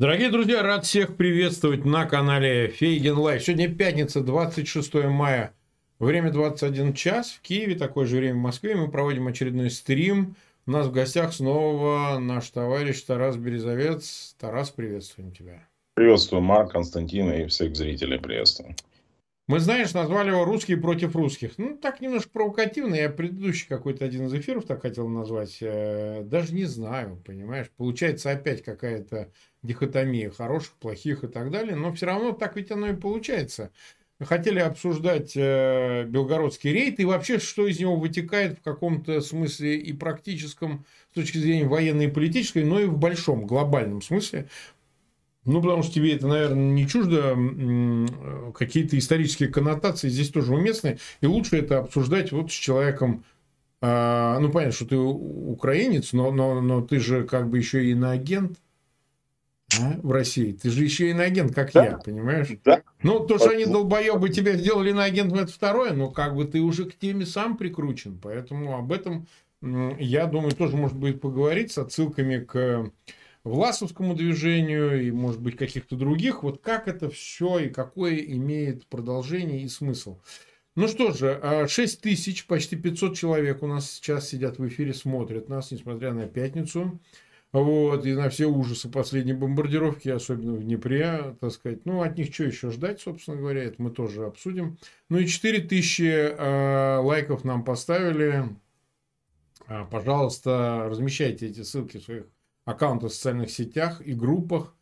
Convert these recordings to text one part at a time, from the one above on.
Дорогие друзья, рад всех приветствовать на канале Фейгин Live. Сегодня пятница, 26 мая, время 21 час. В Киеве такое же время в Москве. Мы проводим очередной стрим. У нас в гостях снова наш товарищ Тарас Березовец. Тарас, приветствуем тебя. Приветствую, Марк, Константин и всех зрителей приветствую. Мы, знаешь, назвали его «Русские против русских». Ну, так немножко провокативно. Я предыдущий какой-то один из эфиров так хотел назвать. Э, даже не знаю, понимаешь. Получается опять какая-то дихотомия хороших, плохих и так далее. Но все равно так ведь оно и получается. Хотели обсуждать э, белгородский рейд и вообще, что из него вытекает в каком-то смысле и практическом, с точки зрения военной и политической, но и в большом, глобальном смысле. Ну, потому что тебе это, наверное, не чуждо. Какие-то исторические коннотации здесь тоже уместны. И лучше это обсуждать вот с человеком, а, ну, понятно, что ты украинец, но, но, но ты же как бы еще и иноагент а, в России. Ты же еще иноагент, как да? я, понимаешь? Да. Ну, то, что они долбоебы тебя сделали иноагентом, это второе, но как бы ты уже к теме сам прикручен. Поэтому об этом, я думаю, тоже может быть поговорить с отсылками к власовскому движению и, может быть, каких-то других. Вот как это все и какое имеет продолжение и смысл. Ну что же, 6 а тысяч, почти 500 человек у нас сейчас сидят в эфире, смотрят нас, несмотря на пятницу. Вот, и на все ужасы последней бомбардировки, особенно в Днепре, так сказать. Ну, от них что еще ждать, собственно говоря, это мы тоже обсудим. Ну и 4 тысячи э, лайков нам поставили. А, пожалуйста, размещайте эти ссылки в своих аккаунты в социальных сетях и группах.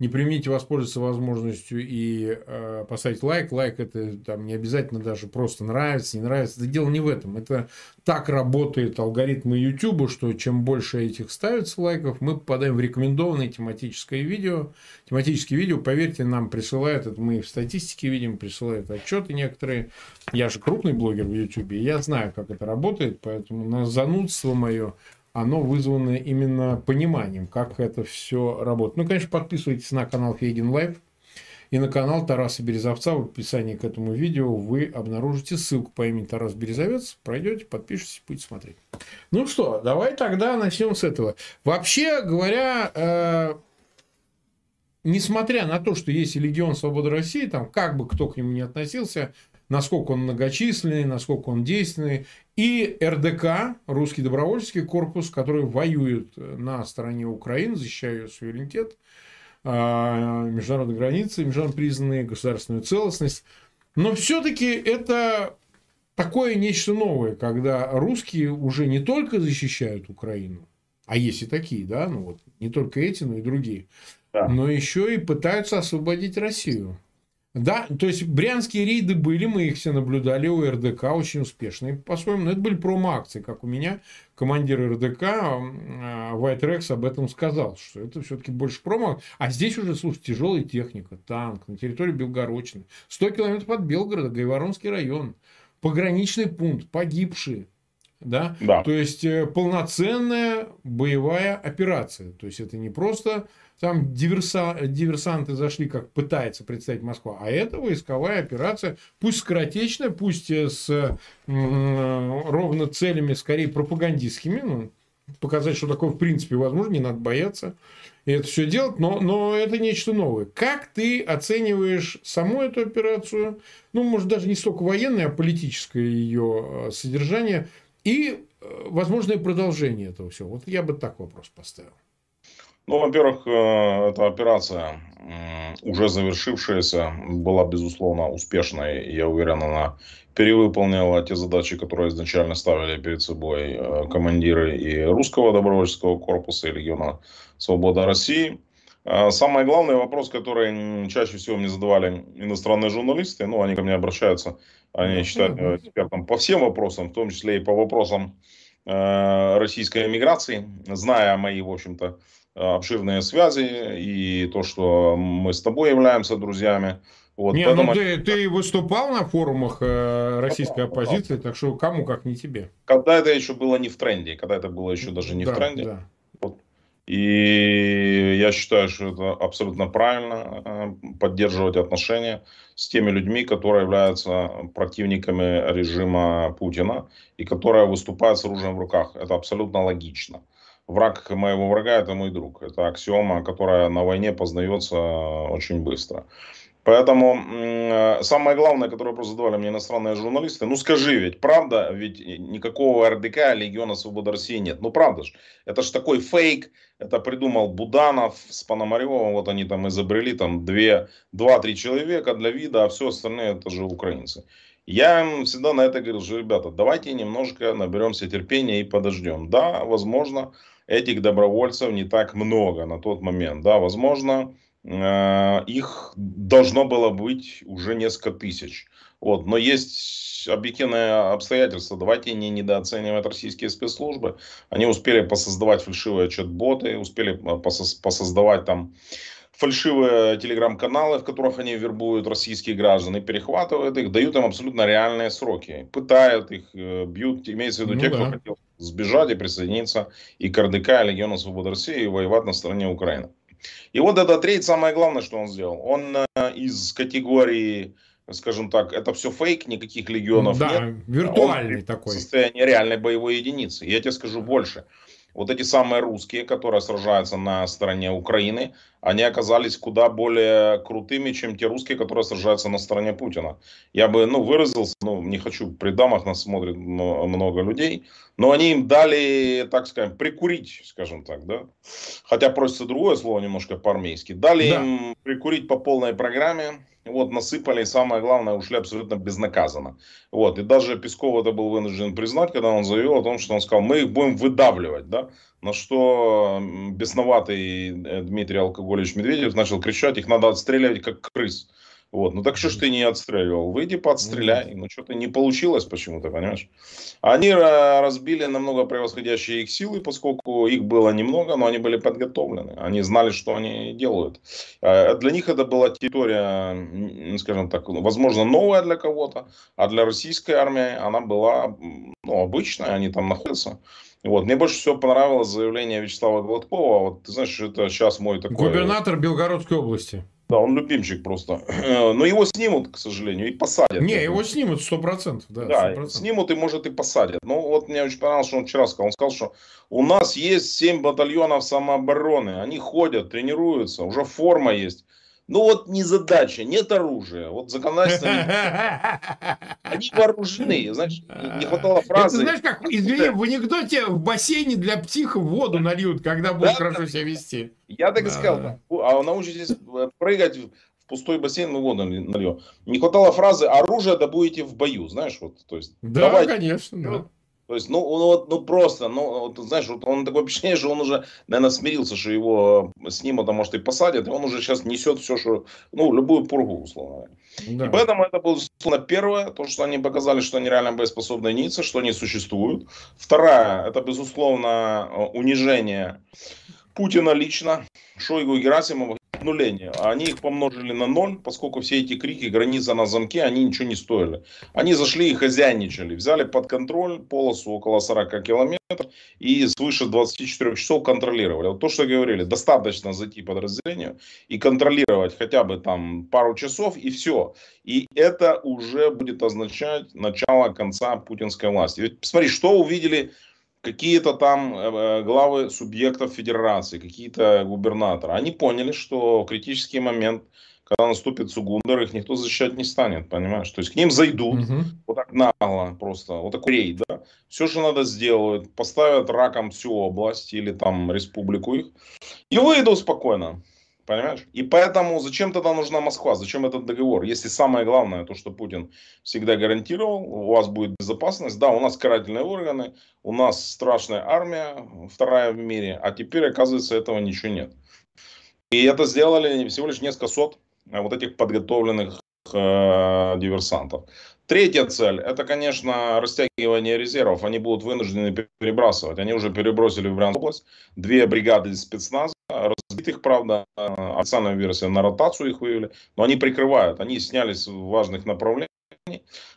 Не примите воспользоваться возможностью и э, поставить лайк. Лайк это там не обязательно даже просто нравится, не нравится. Это дело не в этом. Это так работает алгоритмы YouTube, что чем больше этих ставится лайков, мы попадаем в рекомендованное тематическое видео. Тематические видео, поверьте, нам присылают, это мы в статистике видим, присылают отчеты некоторые. Я же крупный блогер в YouTube, и я знаю, как это работает, поэтому на занудство мое оно вызвано именно пониманием, как это все работает. Ну, конечно, подписывайтесь на канал Фейгин Лайв и на канал Тараса Березовца. В описании к этому видео вы обнаружите ссылку по имени Тарас Березовец. Пройдете, подпишитесь, будете смотреть. Ну что, давай тогда начнем с этого. Вообще говоря, э, несмотря на то, что есть Легион Свободы России, там как бы кто к нему не относился, насколько он многочисленный, насколько он действенный. И РДК, Русский добровольческий корпус, который воюет на стороне Украины, защищая ее суверенитет, а, международные границы, международно признанные, государственную целостность. Но все-таки это такое нечто новое, когда русские уже не только защищают Украину, а есть и такие, да, ну вот не только эти, но и другие, да. но еще и пытаются освободить Россию. Да, то есть брянские рейды были, мы их все наблюдали у РДК, очень успешные по-своему. Но это были промо-акции, как у меня командир РДК White Rex об этом сказал, что это все-таки больше промо. А здесь уже, слушай, тяжелая техника, танк на территории Белгородчины. 100 километров от Белгорода, Гайворонский район. Пограничный пункт, погибшие. Да? Да. То есть э, полноценная боевая операция. То есть это не просто там диверса... диверсанты зашли, как пытается представить Москва, а это войсковая операция, пусть скоротечная, пусть э, с э, ровно целями, скорее пропагандистскими, ну, показать, что такое в принципе возможно, не надо бояться и это все делать, но, но это нечто новое. Как ты оцениваешь саму эту операцию, ну, может, даже не столько военное, а политическое ее содержание и возможное продолжение этого всего? Вот я бы так вопрос поставил. Ну, во-первых, э, эта операция, уже завершившаяся, была, безусловно, успешной. Я уверен, она перевыполнила те задачи, которые изначально ставили перед собой э, командиры и русского добровольческого корпуса, и Легиона Свобода России. А самый главный вопрос, который чаще всего мне задавали иностранные журналисты, ну, они ко мне обращаются, они считают меня экспертом по всем вопросам, в том числе и по вопросам э, российской эмиграции, зная мои, в общем-то, обширные связи и то, что мы с тобой являемся друзьями. Вот, не, поэтому... ну ты, ты выступал на форумах э, российской оппозиции, так что кому как не тебе. Когда это еще было не в тренде, когда это было еще даже не да, в тренде. Да. Вот. И я считаю, что это абсолютно правильно э, поддерживать отношения с теми людьми, которые являются противниками режима Путина и которые выступают с оружием в руках. Это абсолютно логично. Враг моего врага – это мой друг. Это аксиома, которая на войне познается очень быстро. Поэтому э, самое главное, которое просто задавали мне иностранные журналисты, ну скажи, ведь правда, ведь никакого РДК, Легиона Свободы России нет. Ну правда же, это же такой фейк, это придумал Буданов с Пономаревым, вот они там изобрели там две, два-три человека для вида, а все остальное это же украинцы. Я всегда на это говорил, что, ребята, давайте немножко наберемся терпения и подождем. Да, возможно, этих добровольцев не так много на тот момент. Да, возможно, Э, их должно было быть уже несколько тысяч. Вот. Но есть объективные обстоятельства. Давайте не недооценивать российские спецслужбы. Они успели посоздавать фальшивые чат-боты, успели э, посоздавать там фальшивые телеграм-каналы, в которых они вербуют российских граждан и перехватывают их, дают им абсолютно реальные сроки. Пытают их, э, бьют, имеется в виду ну, те, да. кто хотел сбежать и присоединиться и к РДК, и Легиону Свободы России, и воевать на стороне Украины. И вот этот трейд, самое главное, что он сделал, он э, из категории скажем так, это все фейк, никаких легионов да, нет. виртуальный он такой. Состояние реальной боевой единицы. Я тебе скажу больше. Вот эти самые русские, которые сражаются на стороне Украины, они оказались куда более крутыми, чем те русские, которые сражаются на стороне Путина. Я бы, ну, выразился, ну, не хочу, при дамах нас смотрит много людей, но они им дали, так скажем, прикурить, скажем так, да. Хотя просится другое слово немножко по-армейски. Дали да. им прикурить по полной программе, вот, насыпали, и самое главное, ушли абсолютно безнаказанно. Вот, и даже Песков это был вынужден признать, когда он заявил о том, что он сказал, мы их будем выдавливать, да, на что бесноватый э, Дмитрий Алкоголевич Медведев начал кричать, их надо отстреливать как крыс. Вот. Ну так что ж ты не отстреливал? Выйди, подстреляй. Ну что-то не получилось почему-то, понимаешь? Они разбили намного превосходящие их силы, поскольку их было немного, но они были подготовлены. Они знали, что они делают. Э, для них это была территория, скажем так, возможно, новая для кого-то, а для российской армии она была ну, обычная, они там находятся. Вот. Мне больше всего понравилось заявление Вячеслава Гладкова. Вот ты знаешь, это сейчас мой такой... Губернатор Белгородской области. Да, он любимчик просто. Но его снимут, к сожалению, и посадят. Не, его снимут сто процентов. Да, да 100%. снимут и, может, и посадят. Но вот мне очень понравилось, что он вчера сказал. Он сказал, что у нас есть 7 батальонов самообороны. Они ходят, тренируются, уже форма есть. Ну вот не задача, нет оружия. Вот законодательство... Они вооружены. Знаешь, не хватало фразы... Это знаешь, как, извини, в анекдоте в бассейне для психов воду нальют, когда будут хорошо себя вести. Я так и сказал. А научитесь э, прыгать в пустой бассейн, мы воду нальем. Не хватало фразы оружие добудете в бою, знаешь, вот, то есть. Да, давайте, конечно, да. То есть, ну, ну, вот, ну просто, ну, вот, знаешь, вот он такое впечатление, что он уже, наверное, смирился, что его снимут, а может и посадят, и он уже сейчас несет все, что, ну, любую пургу, условно. Да. И поэтому это было, условно, первое, то, что они показали, что они реально боеспособные единицы, что они существуют. Второе, это, безусловно, унижение Путина лично, Шойгу и Герасимова обнуление. Они их помножили на ноль, поскольку все эти крики, граница на замке, они ничего не стоили. Они зашли и хозяйничали. Взяли под контроль полосу около 40 километров и свыше 24 часов контролировали. Вот то, что говорили, достаточно зайти подразделению и контролировать хотя бы там пару часов и все. И это уже будет означать начало конца путинской власти. Ведь посмотри, что увидели какие-то там э, э, главы субъектов федерации, какие-то губернаторы, они поняли, что критический момент, когда наступит Сугундер, их никто защищать не станет, понимаешь? То есть к ним зайдут, угу. вот так нагло просто, вот такой рейд, да? Все, что надо сделают, поставят раком всю область или там республику их, и выйдут спокойно. Понимаешь? И поэтому зачем тогда нужна Москва? Зачем этот договор? Если самое главное, то, что Путин всегда гарантировал, у вас будет безопасность. Да, у нас карательные органы, у нас страшная армия, вторая в мире, а теперь, оказывается, этого ничего нет. И это сделали всего лишь несколько сот э, вот этих подготовленных э, диверсантов. Третья цель, это, конечно, растягивание резервов. Они будут вынуждены перебрасывать. Они уже перебросили в Брянскую область две бригады спецназа, разбитых, правда, официальная версия на ротацию их вывели, но они прикрывают. Они снялись в важных направлениях.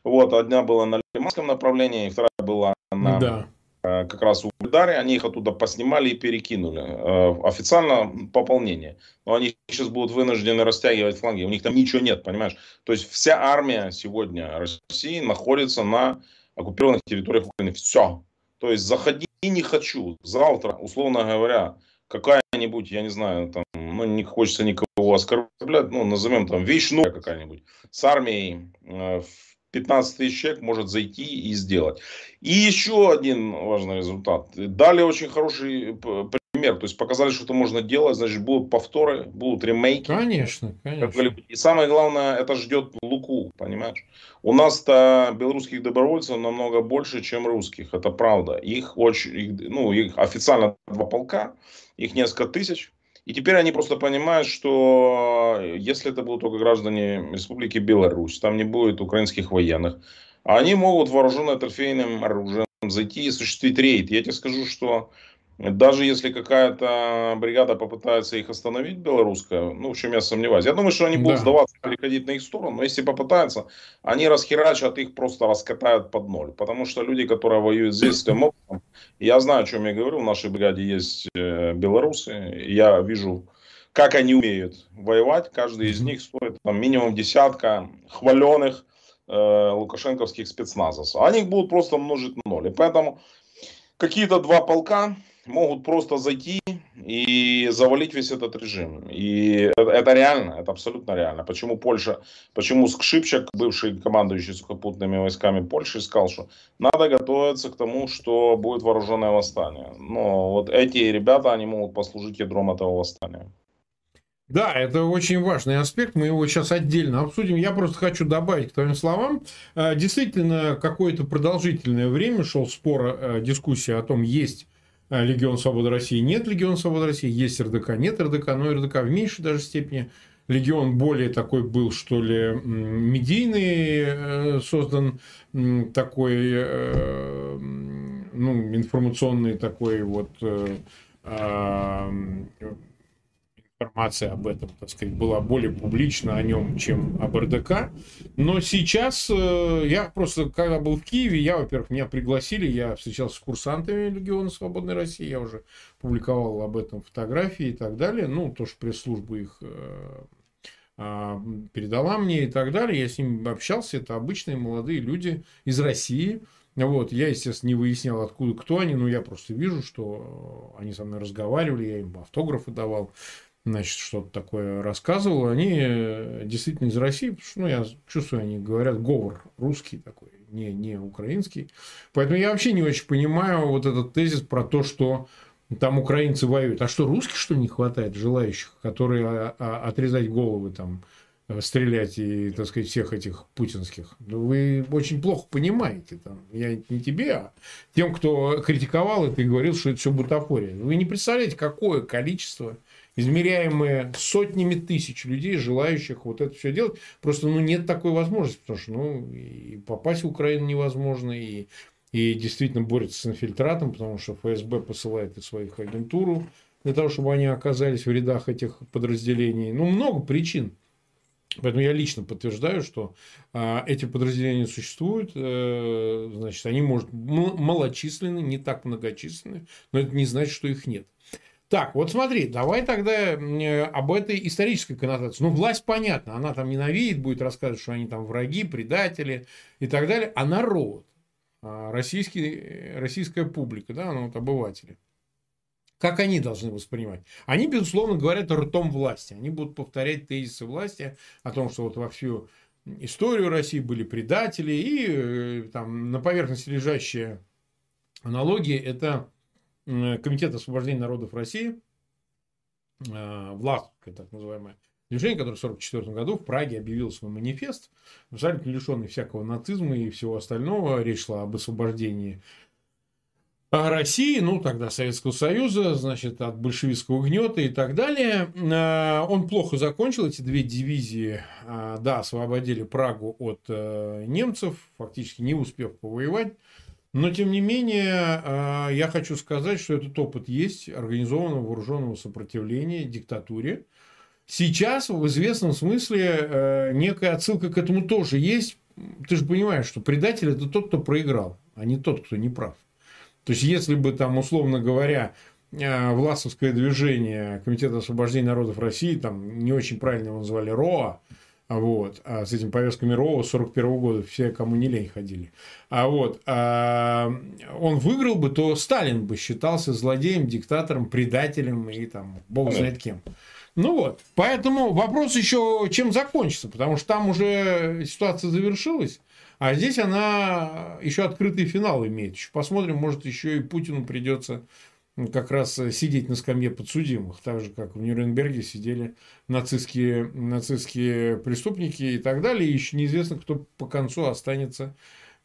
Вот, одна была на Лиманском направлении, вторая была на да. Э, как раз у Бульдаре. Они их оттуда поснимали и перекинули. Э, официально пополнение. Но они сейчас будут вынуждены растягивать фланги. У них там ничего нет, понимаешь? То есть вся армия сегодня России находится на оккупированных территориях Украины. Все. То есть заходить и не хочу завтра, условно говоря, какая-нибудь, я не знаю, там, ну, не хочется никого оскорблять, ну, назовем там вещь новая какая-нибудь, с армией э, в 15 тысяч человек может зайти и сделать. И еще один важный результат. Дали очень хороший пример. То есть показали, что это можно делать, значит, будут повторы, будут ремейки. Конечно, конечно. И самое главное, это ждет Луку, понимаешь? У нас-то белорусских добровольцев намного больше, чем русских, это правда. Их очень, их, ну, их официально два полка, их несколько тысяч. И теперь они просто понимают, что если это будут только граждане Республики Беларусь, там не будет украинских военных, они могут вооруженные трофейным оружием зайти и осуществить рейд. Я тебе скажу, что даже если какая-то бригада попытается их остановить, белорусская, ну, в чем я сомневаюсь. Я думаю, что они будут да. сдаваться, переходить на их сторону. Но если попытаются, они расхерачат их, просто раскатают под ноль. Потому что люди, которые воюют здесь тем опытом, я знаю, о чем я говорю, в нашей бригаде есть э, белорусы. Я вижу, как они умеют воевать. Каждый из них стоит там, минимум десятка хваленых э, лукашенковских спецназов. Они их будут просто множить на ноль. И поэтому какие-то два полка могут просто зайти и завалить весь этот режим. И это, реально, это абсолютно реально. Почему Польша, почему Скшипчак, бывший командующий сухопутными войсками Польши, сказал, что надо готовиться к тому, что будет вооруженное восстание. Но вот эти ребята, они могут послужить ядром этого восстания. Да, это очень важный аспект, мы его сейчас отдельно обсудим. Я просто хочу добавить к твоим словам. Э, действительно, какое-то продолжительное время шел спор, э, дискуссия о том, есть Легион Свободы России, нет Легиона Свободы России, есть РДК, нет РДК, но РДК в меньшей даже степени. Легион более такой был, что ли, медийный, э, создан такой, э, ну, информационный такой вот э, а, информация об этом, так сказать, была более публична о нем, чем об РДК. Но сейчас э, я просто, когда был в Киеве, я, во-первых, меня пригласили, я встречался с курсантами Легиона Свободной России, я уже публиковал об этом фотографии и так далее. Ну, то, что пресс-служба их э, а, передала мне и так далее. Я с ними общался. Это обычные молодые люди из России. Вот, я, естественно, не выяснял, откуда кто они, но я просто вижу, что они со мной разговаривали, я им автографы давал значит, что-то такое рассказывал, они э, действительно из России, потому что, ну, я чувствую, они говорят говор русский такой, не, не украинский. Поэтому я вообще не очень понимаю вот этот тезис про то, что там украинцы воюют. А что, русских, что не хватает желающих, которые а, а, отрезать головы там, э, стрелять и, так сказать, всех этих путинских. Вы очень плохо понимаете. Там. Я не тебе, а тем, кто критиковал это и говорил, что это все бутафория. Вы не представляете, какое количество измеряемые сотнями тысяч людей, желающих вот это все делать. Просто ну, нет такой возможности, потому что ну, и попасть в Украину невозможно, и, и действительно борется с инфильтратом, потому что ФСБ посылает и своих агентуру для того, чтобы они оказались в рядах этих подразделений. Ну, много причин. Поэтому я лично подтверждаю, что а, эти подразделения существуют, э, значит, они, может, малочисленны, не так многочисленны, но это не значит, что их нет. Так, вот смотри, давай тогда об этой исторической коннотации. Ну, власть, понятно, она там ненавидит, будет рассказывать, что они там враги, предатели и так далее. А народ, а российский, российская публика, да, ну, вот обыватели, как они должны воспринимать? Они, безусловно, говорят ртом власти. Они будут повторять тезисы власти о том, что вот во всю историю России были предатели. И э, там на поверхности лежащие аналогии – это Комитет освобождения народов России, э, Власовское так называемое движение, которое в 1944 году в Праге объявило свой манифест, абсолютно лишенный всякого нацизма и всего остального. Речь шла об освобождении России, ну тогда Советского Союза, значит, от большевистского гнета и так далее. Э, он плохо закончил, эти две дивизии, э, да, освободили Прагу от немцев, фактически не успев повоевать. Но, тем не менее, а, я хочу сказать, что этот опыт есть организованного вооруженного сопротивления диктатуре. Сейчас, в известном смысле, э, некая отсылка к этому тоже есть. Ты же понимаешь, что предатель – это тот, кто проиграл, а не тот, кто не прав. То есть, если бы там, условно говоря, э, власовское движение Комитета освобождения народов России, там не очень правильно его называли РОА, Вот, а с этим повесткой мирового 41 года все, кому не лень, ходили. А вот, а он выиграл бы, то Сталин бы считался злодеем, диктатором, предателем и там, бог знает кем. Ну вот, поэтому вопрос еще чем закончится, потому что там уже ситуация завершилась, а здесь она еще открытый финал имеет. Посмотрим, может еще и Путину придется как раз э, сидеть на скамье подсудимых, так же, как в Нюрнберге сидели нацистские, нацистские преступники и так далее. И еще неизвестно, кто по концу останется,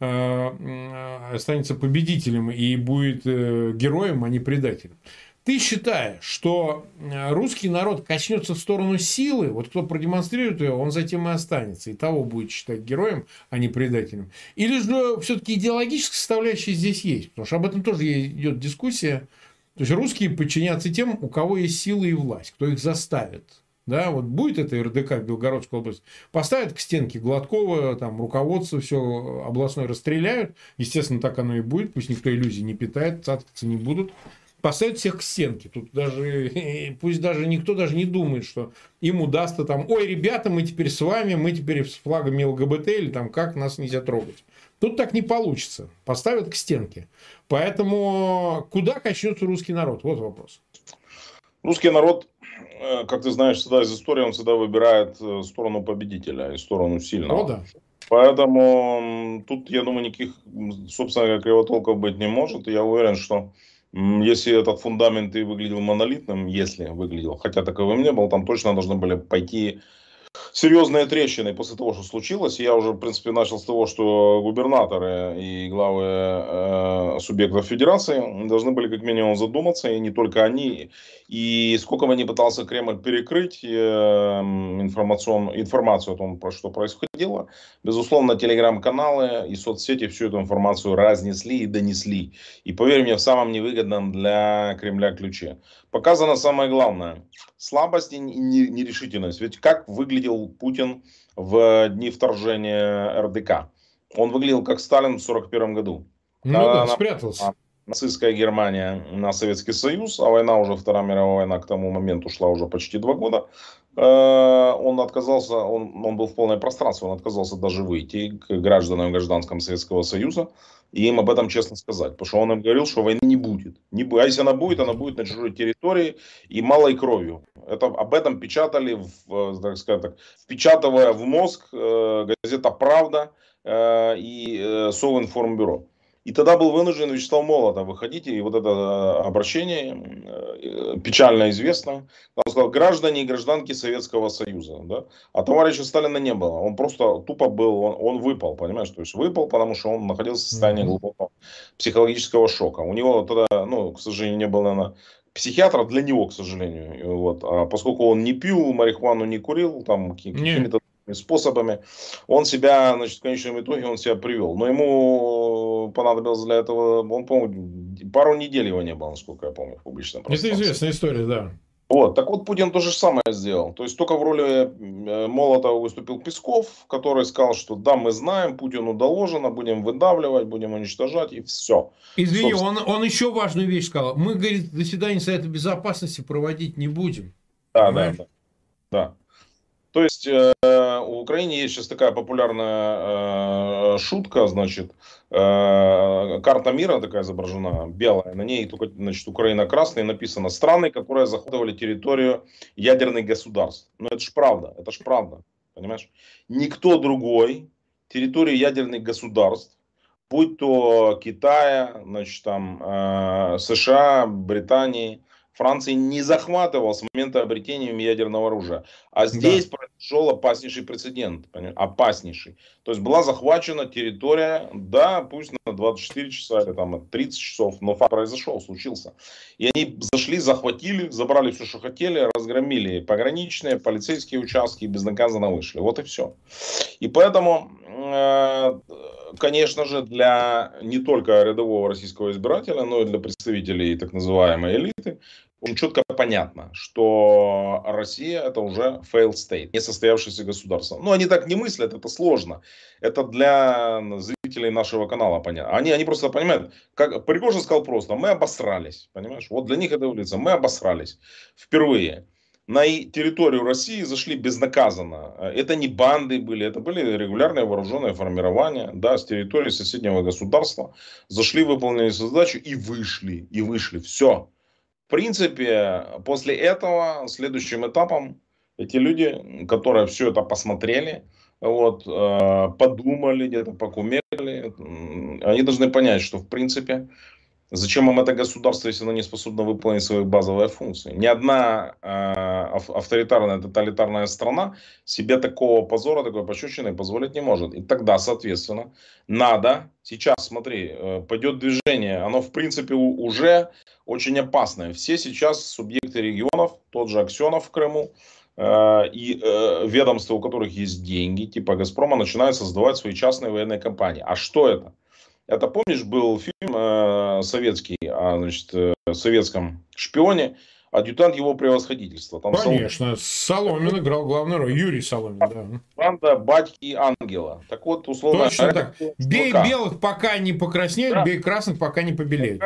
э, останется победителем и будет э, героем, а не предателем. Ты считаешь, что русский народ качнется в сторону силы, вот кто продемонстрирует ее, он затем и останется, и того будет считать героем, а не предателем. Или же все-таки идеологическая составляющая здесь есть, потому что об этом тоже идет дискуссия то есть русские подчинятся тем, у кого есть силы и власть, кто их заставит. Да, вот будет это РДК в Белгородской области, поставят к стенке Гладкова, там руководство все областное расстреляют, естественно, так оно и будет, пусть никто иллюзий не питает, цаткаться не будут, поставят всех к стенке. Тут даже, пусть даже никто даже не думает, что им удастся там, ой, ребята, мы теперь с вами, мы теперь с флагами ЛГБТ или там как нас нельзя трогать. Тут так не получится. Поставят к стенке. Поэтому куда качнется русский народ? Вот вопрос. Русский народ, э, как ты знаешь, всегда из истории, он всегда выбирает э, сторону победителя и сторону сильного. О, да. Поэтому тут, я думаю, никаких, собственно говоря, кривотолков быть не может. я уверен, что если этот фундамент и выглядел монолитным, если выглядел, хотя таковым не был, там точно должны были пойти серьезные трещины после того, что случилось. Я уже, в принципе, начал с того, что губернаторы и главы э, субъектов федерации должны были как минимум задуматься, и не только они. И сколько бы ни пытался Кремль перекрыть э, информацион, информацию о том, про что происходило, безусловно, телеграм-каналы и соцсети всю эту информацию разнесли и донесли. И поверь мне, в самом невыгодном для Кремля ключе. Показано самое главное – слабость и нерешительность. Ведь как выглядел Путин в дни вторжения РДК? Он выглядел как Сталин в 1941 году. Ну да, спрятался нацистская Германия на Советский Союз, а война уже, Вторая мировая война к тому моменту шла уже почти два года, э, он отказался, он, он был в полное пространство, он отказался даже выйти к гражданам гражданском Советского Союза и им об этом честно сказать. Потому что он им говорил, что войны не будет. Не, а если она будет, она будет на чужой территории и малой кровью. Это, об этом печатали, в, так сказать, так, впечатывая в мозг э, газета «Правда» э, и э, Совинформбюро. И тогда был вынужден Вячеслав Молотов выходить, и вот это э, обращение э, печально известно. Он сказал, граждане и гражданки Советского Союза. Да? А товарища Сталина не было. Он просто тупо был, он, он выпал, понимаешь? То есть выпал, потому что он находился в состоянии глубокого психологического шока. У него тогда, ну, к сожалению, не было, наверное, психиатра для него, к сожалению. Вот. А поскольку он не пил марихуану, не курил, там какими-то способами, он себя, значит, в конечном итоге он себя привел. Но ему понадобилось для этого, он, по-моему, пару недель его не было, насколько я помню, в публичном пространстве. Это известная история, да. Вот, так вот Путин то же самое сделал. То есть только в роли э, Молотова выступил Песков, который сказал, что да, мы знаем, Путину доложено, будем выдавливать, будем уничтожать и все. Извини, он, он еще важную вещь сказал. Мы, говорит, заседание Совета Безопасности проводить не будем. Да, да, да. да. То есть э, в Украине есть сейчас такая популярная э, шутка, значит, э, карта мира такая изображена, белая, на ней только, значит, Украина красная, написано страны, которые захватывали территорию ядерных государств. Но это ж правда, это ж правда, понимаешь? Никто другой территорию ядерных государств, будь то Китая, значит, там, э, США, Британии, Франции не захватывал с момента обретения ядерного оружия. А здесь да. произошел опаснейший прецедент. Опаснейший. То есть была захвачена территория, да, пусть на 24 часа или там 30 часов, но факт произошел, случился. И они зашли, захватили, забрали все, что хотели, разгромили пограничные, полицейские участки и безнаказанно вышли. Вот и все. И поэтому э, конечно же, для не только рядового российского избирателя, но и для представителей так называемой элиты, очень четко понятно, что Россия это уже failed state, не состоявшееся государство. Но они так не мыслят, это сложно. Это для зрителей нашего канала понятно. Они, они просто понимают, как Пригожин сказал просто, мы обосрались, понимаешь? Вот для них это улица, мы обосрались впервые. На территорию России зашли безнаказанно. Это не банды были, это были регулярные вооруженные формирования, да, с территории соседнего государства. Зашли, выполнили задачу и вышли, и вышли. Все. В принципе, после этого следующим этапом эти люди, которые все это посмотрели, вот, э, подумали, где-то покумекали, они должны понять, что в принципе Зачем им это государство, если оно не способно выполнить свои базовые функции? Ни одна э, авторитарная, тоталитарная страна себе такого позора, такой пощечины позволить не может. И тогда, соответственно, надо, сейчас, смотри, э, пойдет движение, оно в принципе уже очень опасное. Все сейчас субъекты регионов, тот же Аксенов в Крыму, э, и э, ведомства, у которых есть деньги, типа Газпрома, начинают создавать свои частные военные компании. А что это? Это, помнишь, был фильм э, советский, о значит, э, советском шпионе, адъютант его превосходительства. Там Конечно, Соломин, Соломин играл главную роль, Юрий Соломин, да. Банда батьки ангела. Так вот, условно Точно говоря, так. Бей СВК. белых, пока не покраснеют, да. бей красных, пока не побелеют.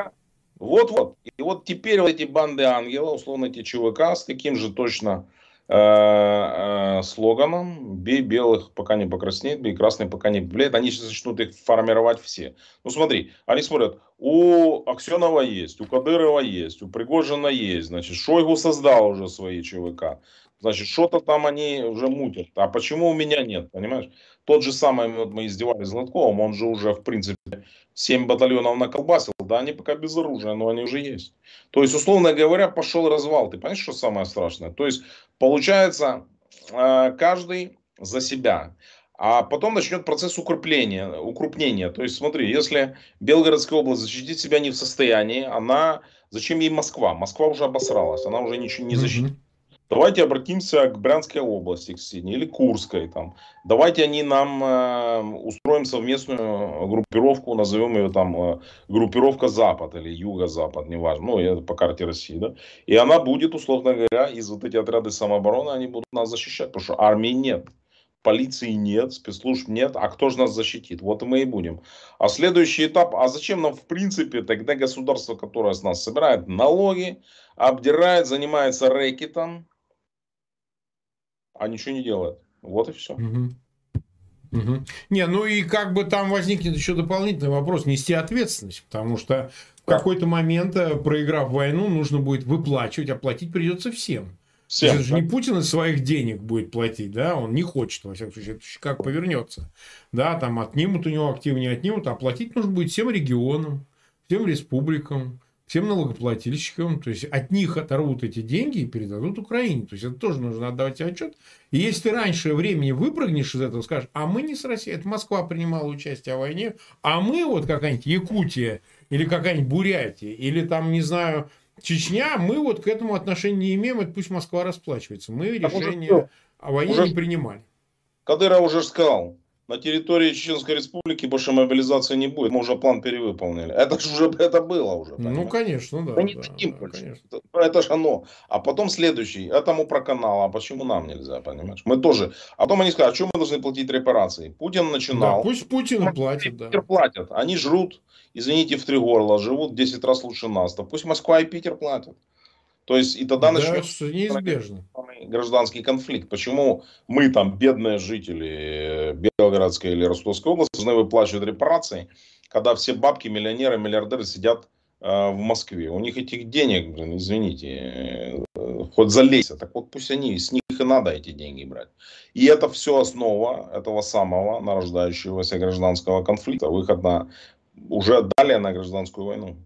Вот-вот. И вот теперь вот эти банды ангела, условно эти ЧВК с таким же точно Э, э, слоганом «Бей белых, пока не покраснеет, бей красный, пока не блеет». Они сейчас начнут их формировать все. Ну смотри, они смотрят, у Аксенова есть, у Кадырова есть, у Пригожина есть, значит, Шойгу создал уже свои ЧВК. Значит, что-то там они уже мутят. А почему у меня нет, понимаешь? Тот же самый, вот мы издевались с Гладковым, он же уже, в принципе, 7 батальонов наколбасил. Да, они пока без оружия, но они уже есть. То есть, условно говоря, пошел развал. Ты понимаешь, что самое страшное? То есть, получается, э, каждый за себя. А потом начнет процесс укрепления, укрупнения. То есть, смотри, если Белгородская область защитить себя не в состоянии, она... Зачем ей Москва? Москва уже обосралась, она уже ничего не защитит. Давайте обратимся к Брянской области, к соседней, или Курской. Там. Давайте они нам э, устроим совместную группировку, назовем ее там э, группировка Запад или Юго-Запад, неважно, ну, это по карте России, да. И она будет, условно говоря, из вот эти отряды самообороны, они будут нас защищать, потому что армии нет. Полиции нет, спецслужб нет, а кто же нас защитит? Вот мы и будем. А следующий этап, а зачем нам в принципе тогда государство, которое с нас собирает налоги, обдирает, занимается рэкетом, а ничего не делает. Вот и все. Угу. Угу. Не, ну и как бы там возникнет еще дополнительный вопрос нести ответственность, потому что в какой-то момент, э, проиграв войну, нужно будет выплачивать, оплатить придется всем. Всем, это же да? не Путин из своих денег будет платить, да, он не хочет, во всяком случае, это как повернется. Да, там отнимут у него активы, не отнимут, а платить нужно будет всем регионам, всем республикам, всем налогоплательщикам, то есть от них оторвут эти деньги и передадут Украине. То есть это тоже нужно отдавать отчет. И если ты раньше времени выпрыгнешь из этого, скажешь, а мы не с Россией, это Москва принимала участие в войне, а мы вот какая-нибудь Якутия или какая-нибудь Бурятия, или там, не знаю, Чечня, мы вот к этому отношения не имеем, это пусть Москва расплачивается. Мы решение о войне уже... не принимали. Кадыров уже сказал, на территории Чеченской Республики больше мобилизации не будет. Мы уже план перевыполнили. Это же уже это было уже. Ну, понимаете? Ну, конечно, да. Мы не да, да, больше. Это, это же оно. А потом следующий. Этому про канал. А почему нам нельзя, понимаешь? Мы тоже. А потом они скажут, а что мы должны платить репарации? Путин начинал. Да, пусть Путин платит, да. Питер платят. Они жрут, извините, в три горла. Живут 10 раз лучше нас. То пусть Москва и Питер платят. То есть и тогда да, начнется неизбежно. гражданский конфликт. Почему мы там, бедные жители Белгородской или Ростовской области, должны выплачивать репарации, когда все бабки, миллионеры, миллиардеры сидят э, в Москве. У них этих денег, блин, извините, э, хоть залезть. Так вот пусть они, с них и надо эти деньги брать. И это все основа этого самого нарождающегося гражданского конфликта. Выход на уже далее на гражданскую войну.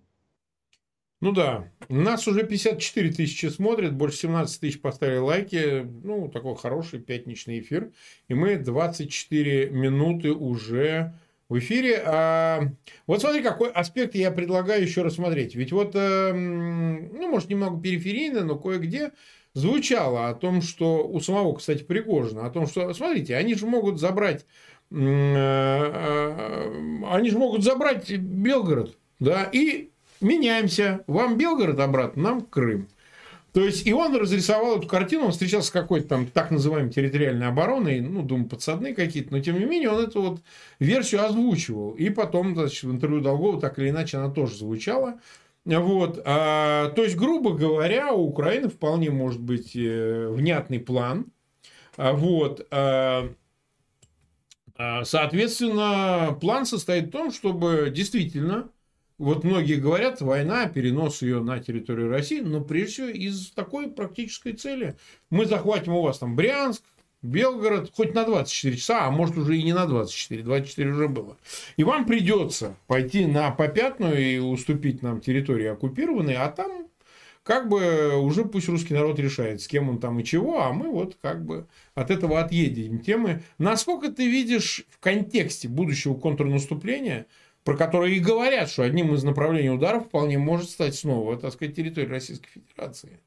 Ну да, нас уже 54 тысячи смотрят, больше 17 тысяч поставили лайки. Ну, такой хороший пятничный эфир. И мы 24 минуты уже в эфире. А вот смотри, какой аспект я предлагаю еще рассмотреть. Ведь вот, э, ну, может, немного периферийно, но кое-где звучало о том, что у самого, кстати, Пригожина, о том, что, смотрите, они же могут забрать, э, э, они же могут забрать Белгород, да, и меняемся. Вам Белгород обратно, нам Крым. То есть, и он разрисовал эту картину, он встречался с какой-то там так называемой территориальной обороной, ну, думаю, подсадные какие-то, но тем не менее он эту вот версию озвучивал. И потом, значит, в интервью Долгова так или иначе она тоже звучала. Вот, а, то есть, грубо говоря, у Украины вполне может быть э, внятный план. А, вот, а, а, соответственно, план состоит в том, чтобы действительно, вот многие говорят, война, перенос ее на территорию России, но прежде всего из такой практической цели. Мы захватим у вас там Брянск, Белгород хоть на 24 часа, а может уже и не на 24, 24 уже было. И вам придется пойти на попятную и уступить нам территории оккупированные, а там как бы уже пусть русский народ решает, с кем он там и чего, а мы вот как бы от этого отъедем темы. Насколько ты видишь в контексте будущего контрнаступления, про которое и говорят, что одним из направлений ударов вполне может стать снова, так сказать, территория Российской Федерации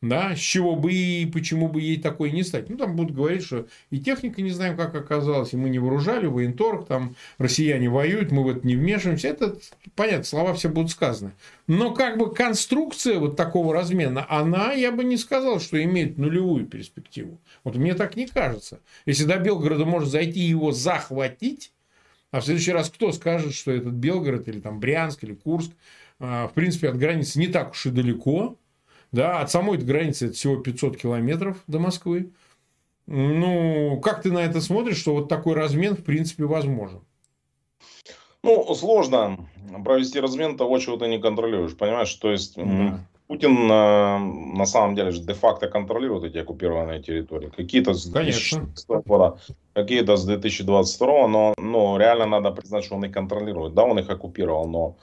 да, с чего бы и почему бы ей такой не стать. Ну, там будут говорить, что и техника не знаем, как оказалось, и мы не вооружали, военторг, там россияне воюют, мы в это не вмешиваемся. Это, понятно, слова все будут сказаны. Но как бы конструкция вот такого размена, она, я бы не сказал, что имеет нулевую перспективу. Вот мне так не кажется. Если до Белгорода может зайти его захватить, а в следующий раз кто скажет, что этот Белгород или там Брянск или Курск, а, в принципе, от границы не так уж и далеко, да, от самой границы это всего 500 километров до Москвы. Ну, как ты на это смотришь, что вот такой размен в принципе возможен? Ну, сложно провести размен того, чего ты не контролируешь, понимаешь? То есть, да. Путин на, на самом деле же де-факто контролирует эти оккупированные территории. Какие-то с 2016 года, какие-то с 2022, но, но реально надо признать, что он их контролирует. Да, он их оккупировал, но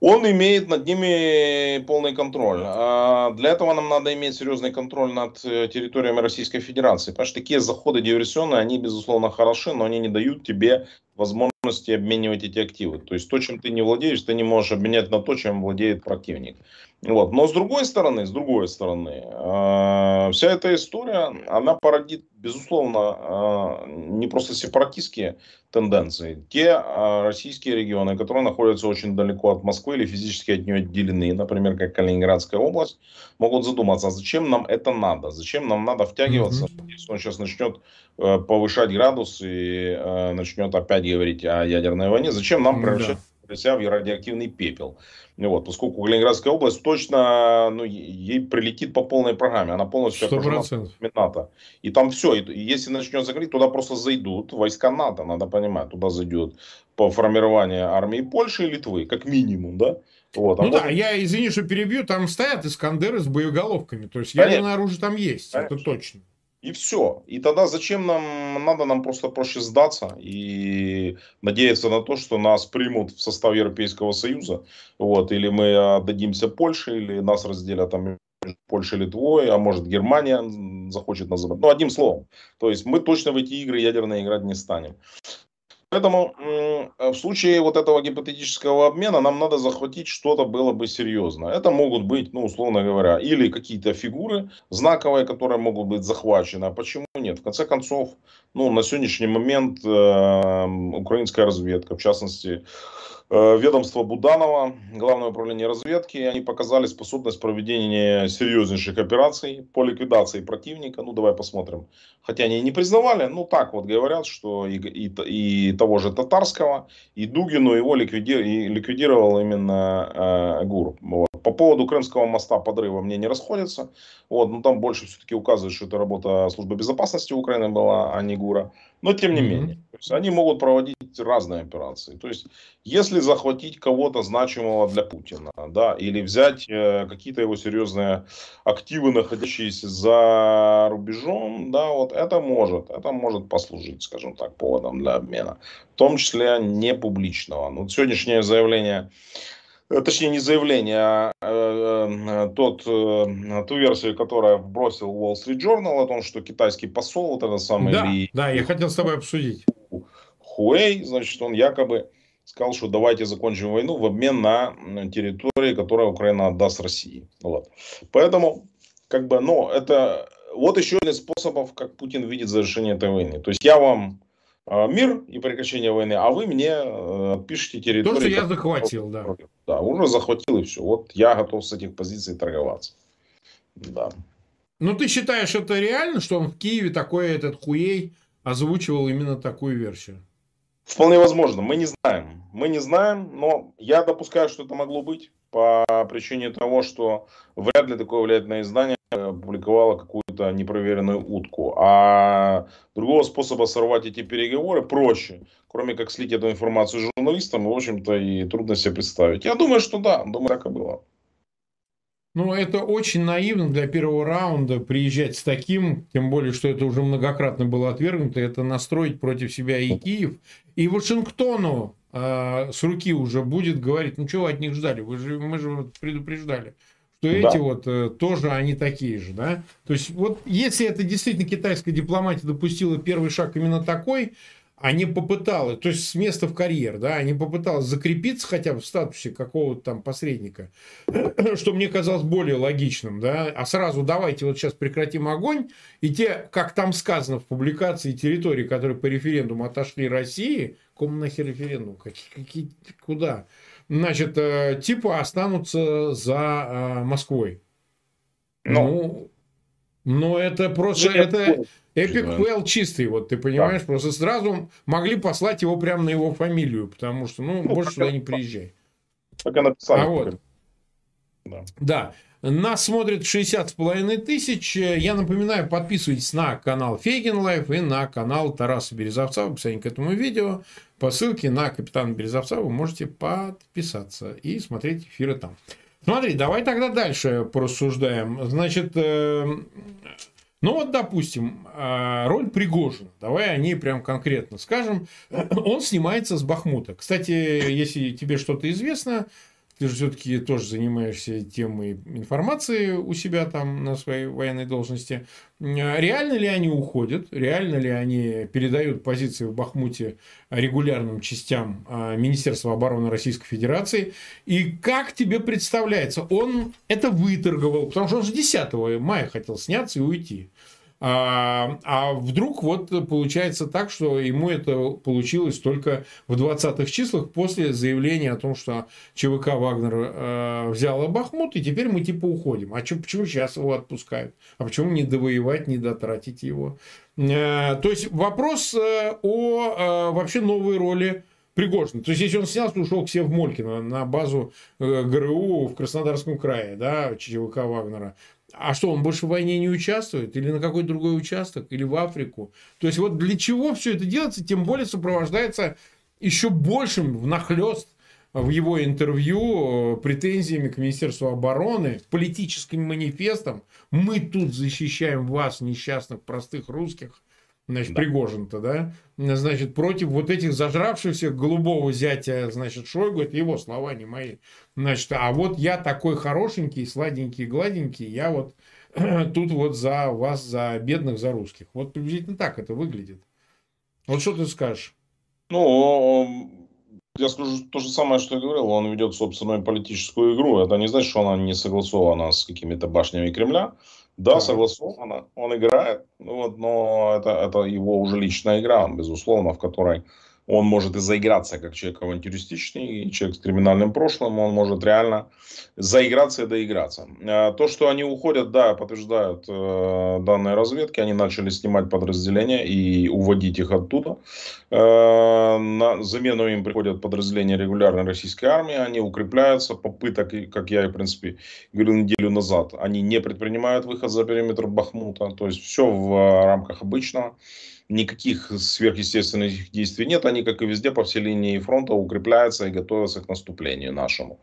он имеет над ними полный контроль. А для этого нам надо иметь серьезный контроль над э, территориями Российской Федерации. Потому что такие заходы диверсионные, они, безусловно, хороши, но они не дают тебе возможности обменивать эти активы. То есть то, чем ты не владеешь, ты не можешь обменять на то, чем владеет противник. Вот. Но с другой стороны, с другой стороны, э, вся эта история, она породит, безусловно, э, не просто сепаратистские тенденции. Те э, российские регионы, которые находятся очень далеко от Москвы или физически от нее отделены, например, как Калининградская область, могут задуматься, а зачем нам это надо? Зачем нам надо втягиваться, mm-hmm. если он сейчас начнет э, повышать градус и э, начнет опять говорить о ядерной войне? Зачем нам превращать mm-hmm. себя в радиоактивный пепел? Вот, поскольку Калининградская область точно, ну, ей прилетит по полной программе. Она полностью окружена НАТО. И там все. И если начнется говорить, туда просто зайдут войска НАТО, надо понимать. Туда зайдет по формированию армии Польши и Литвы, как минимум, да? Вот, а ну может... да, я извини, что перебью, там стоят Искандеры с боеголовками. То есть ядерное оружие там есть, Конечно. это точно. И все. И тогда зачем нам, надо нам просто проще сдаться и надеяться на то, что нас примут в состав Европейского Союза. Вот, или мы отдадимся Польше, или нас разделят там Польша, Литвой, а может Германия захочет нас забрать. Ну, одним словом. То есть мы точно в эти игры ядерные играть не станем. Поэтому в случае вот этого гипотетического обмена нам надо захватить что-то было бы серьезно. Это могут быть, ну, условно говоря, или какие-то фигуры знаковые, которые могут быть захвачены. А почему нет? В конце концов, ну, на сегодняшний момент э, украинская разведка, в частности, Э, ведомство Буданова, Главное управление разведки, они показали способность проведения серьезнейших операций по ликвидации противника. Ну, давай посмотрим. Хотя они не признавали, ну, так вот говорят, что и, и, и того же Татарского, и Дугину его ликвиди, и ликвидировал именно э, ГУР. Вот. По поводу Крымского моста подрыва мне не расходятся. Вот, но там больше все-таки указывает, что это работа службы безопасности Украины была, а не ГУРа. Но тем не mm-hmm. менее, то есть они могут проводить разные операции. То есть, если захватить кого-то значимого для Путина, да, или взять э, какие-то его серьезные активы, находящиеся за рубежом, да, вот это может, это может послужить, скажем так, поводом для обмена, в том числе не публичного. Ну, сегодняшнее заявление точнее не заявление, а э, э, тот, э, ту версию, которая вбросил Wall Street Journal о том, что китайский посол, вот этот самый да, Ли, да, я хотел с тобой обсудить. Хуэй, значит, он якобы сказал, что давайте закончим войну в обмен на территории, которые Украина отдаст России. Вот. Поэтому, как бы, ну, это вот еще один из способов, как Путин видит завершение этой войны. То есть я вам мир и прекращение войны, а вы мне э, отпишите территорию. То, что я захватил, да. Да, уже захватил и все. Вот я готов с этих позиций торговаться. Да. Ну, ты считаешь, это реально, что он в Киеве такой этот хуей озвучивал именно такую версию? Вполне возможно. Мы не знаем. Мы не знаем, но я допускаю, что это могло быть. по причине того, что вряд ли такое влиятельное издание публиковало какую-то непроверенную утку. А другого способа сорвать эти переговоры проще, кроме как слить эту информацию журналистам, в общем-то, и трудно себе представить. Я думаю, что да, думаю, так и было. Ну, это очень наивно для первого раунда приезжать с таким, тем более, что это уже многократно было отвергнуто, это настроить против себя и Киев, и Вашингтону э, с руки уже будет говорить, ну, чего от них ждали, вы же, мы же предупреждали, что да. эти вот э, тоже они такие же, да. То есть, вот если это действительно китайская дипломатия допустила первый шаг именно такой, они попыталась, то есть с места в карьер, да, они попыталась закрепиться хотя бы в статусе какого-то там посредника, что мне казалось более логичным, да, а сразу давайте вот сейчас прекратим огонь, и те, как там сказано в публикации территории, которые по референдуму отошли России, кому нахер референдум, какие, какие, куда, значит, типа останутся за э, Москвой. Но... Ну, ну, это просто, это, Эпик Фейл чистый, вот ты понимаешь, да. просто сразу могли послать его прямо на его фамилию, потому что, ну, ну больше сюда не приезжай. Так и написали. А вот. Да. да. Нас смотрит 60 с половиной тысяч. Я напоминаю, подписывайтесь на канал Фейгин Live и на канал Тараса Березовца в описании к этому видео. По ссылке на капитана Березовца вы можете подписаться и смотреть эфиры там. Смотри, давай тогда дальше порассуждаем. Значит, э, ну вот, допустим, а, роль Пригожина. Давай о ней прям конкретно скажем. Он снимается с Бахмута. Кстати, если тебе что-то известно, ты же все-таки тоже занимаешься темой информации у себя там на своей военной должности. Реально ли они уходят? Реально ли они передают позиции в Бахмуте регулярным частям а, Министерства обороны Российской Федерации? И как тебе представляется, он это выторговал, потому что он же 10 мая хотел сняться и уйти. А, а вдруг вот получается так, что ему это получилось только в 20-х числах после заявления о том, что ЧВК Вагнер э, взял Бахмут, и теперь мы типа уходим. А чё, почему сейчас его отпускают? А почему не довоевать, не дотратить его? Э, то есть вопрос э, о э, вообще новой роли Пригожина. То есть, если он снялся, ушел к себе в Молькино на базу э, ГРУ в Краснодарском крае, да, ЧВК Вагнера. А что, он больше в войне не участвует? Или на какой другой участок? Или в Африку? То есть, вот для чего все это делается? Тем более сопровождается еще большим внахлест в его интервью э, претензиями к Министерству обороны, политическим манифестом. Мы тут защищаем вас, несчастных простых русских, значит, да. Пригожин-то, да, значит, против вот этих зажравшихся голубого зятя, значит, Шойгу, это его слова, не мои, значит, а вот я такой хорошенький, сладенький, гладенький, я вот тут вот за вас, за бедных, за русских. Вот приблизительно так это выглядит. Вот что ты скажешь? Ну, я скажу то же самое, что я говорил. Он ведет собственную политическую игру. Это не значит, что она не согласована с какими-то башнями Кремля. Да, согласовано, он играет, ну вот, но это, это его уже личная игра, безусловно, в которой он может и заиграться как человек авантюристичный, человек с криминальным прошлым, он может реально заиграться и доиграться. А, то, что они уходят, да, подтверждают э, данные разведки, они начали снимать подразделения и уводить их оттуда. Э, на замену им приходят подразделения регулярной российской армии, они укрепляются, попыток, как я и, в принципе, говорил неделю назад, они не предпринимают выход за периметр Бахмута, то есть все в рамках обычного никаких сверхъестественных действий нет. Они, как и везде, по всей линии фронта укрепляются и готовятся к наступлению нашему.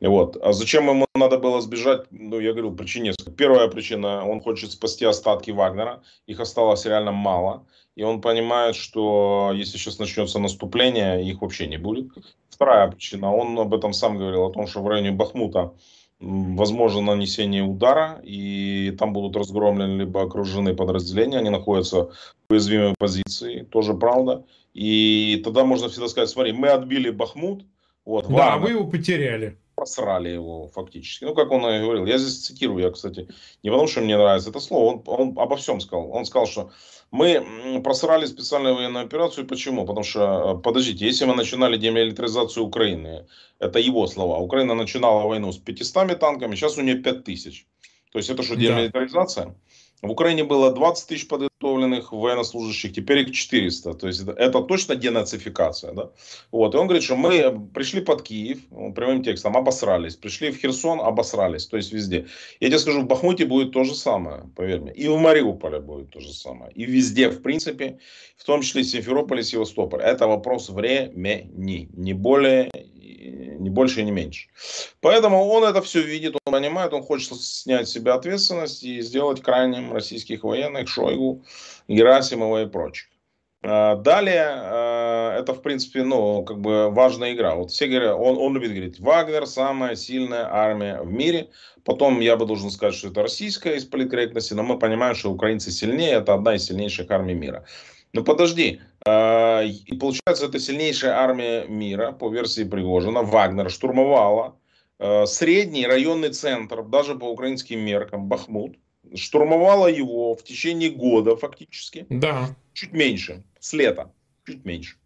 Вот. А зачем ему надо было сбежать? Ну, я говорю, причин несколько. Первая причина, он хочет спасти остатки Вагнера. Их осталось реально мало. И он понимает, что если сейчас начнется наступление, их вообще не будет. Вторая причина, он об этом сам говорил, о том, что в районе Бахмута возможно нанесение удара, и там будут разгромлены либо окружены подразделения, они находятся в уязвимой позиции, тоже правда. И тогда можно всегда сказать, смотри, мы отбили Бахмут, вот, да, а вы его потеряли. Просрали его фактически. Ну, как он и говорил, я здесь цитирую, я, кстати, не потому что мне нравится это слово, он, он обо всем сказал. Он сказал, что мы просрали специальную военную операцию. Почему? Потому что, э, подождите, если мы начинали демилитаризацию Украины, это его слова, Украина начинала войну с 500 танками, сейчас у нее 5000. То есть это что, демилитаризация? Да. В Украине было 20 тысяч подготовленных военнослужащих, теперь их 400. То есть это, точно денацификация. Да? Вот. И он говорит, что мы пришли под Киев, прямым текстом, обосрались. Пришли в Херсон, обосрались. То есть везде. Я тебе скажу, в Бахмуте будет то же самое, поверь мне. И в Мариуполе будет то же самое. И везде, в принципе, в том числе Симферополь и Севастополь. Это вопрос времени. Не более не больше и не меньше. Поэтому он это все видит, он понимает, он хочет снять с себя ответственность и сделать крайним российских военных, Шойгу, Герасимова и прочих. А, далее, а, это, в принципе, ну, как бы важная игра. Вот все говорят, он, он любит говорить, Вагнер самая сильная армия в мире. Потом я бы должен сказать, что это российская из политкорректности, но мы понимаем, что украинцы сильнее, это одна из сильнейших армий мира. Ну подожди, а, и получается, это сильнейшая армия мира, по версии Пригожина, Вагнер штурмовала а, средний районный центр, даже по украинским меркам, Бахмут, штурмовала его в течение года фактически. Да. Чуть меньше, с лета, чуть меньше.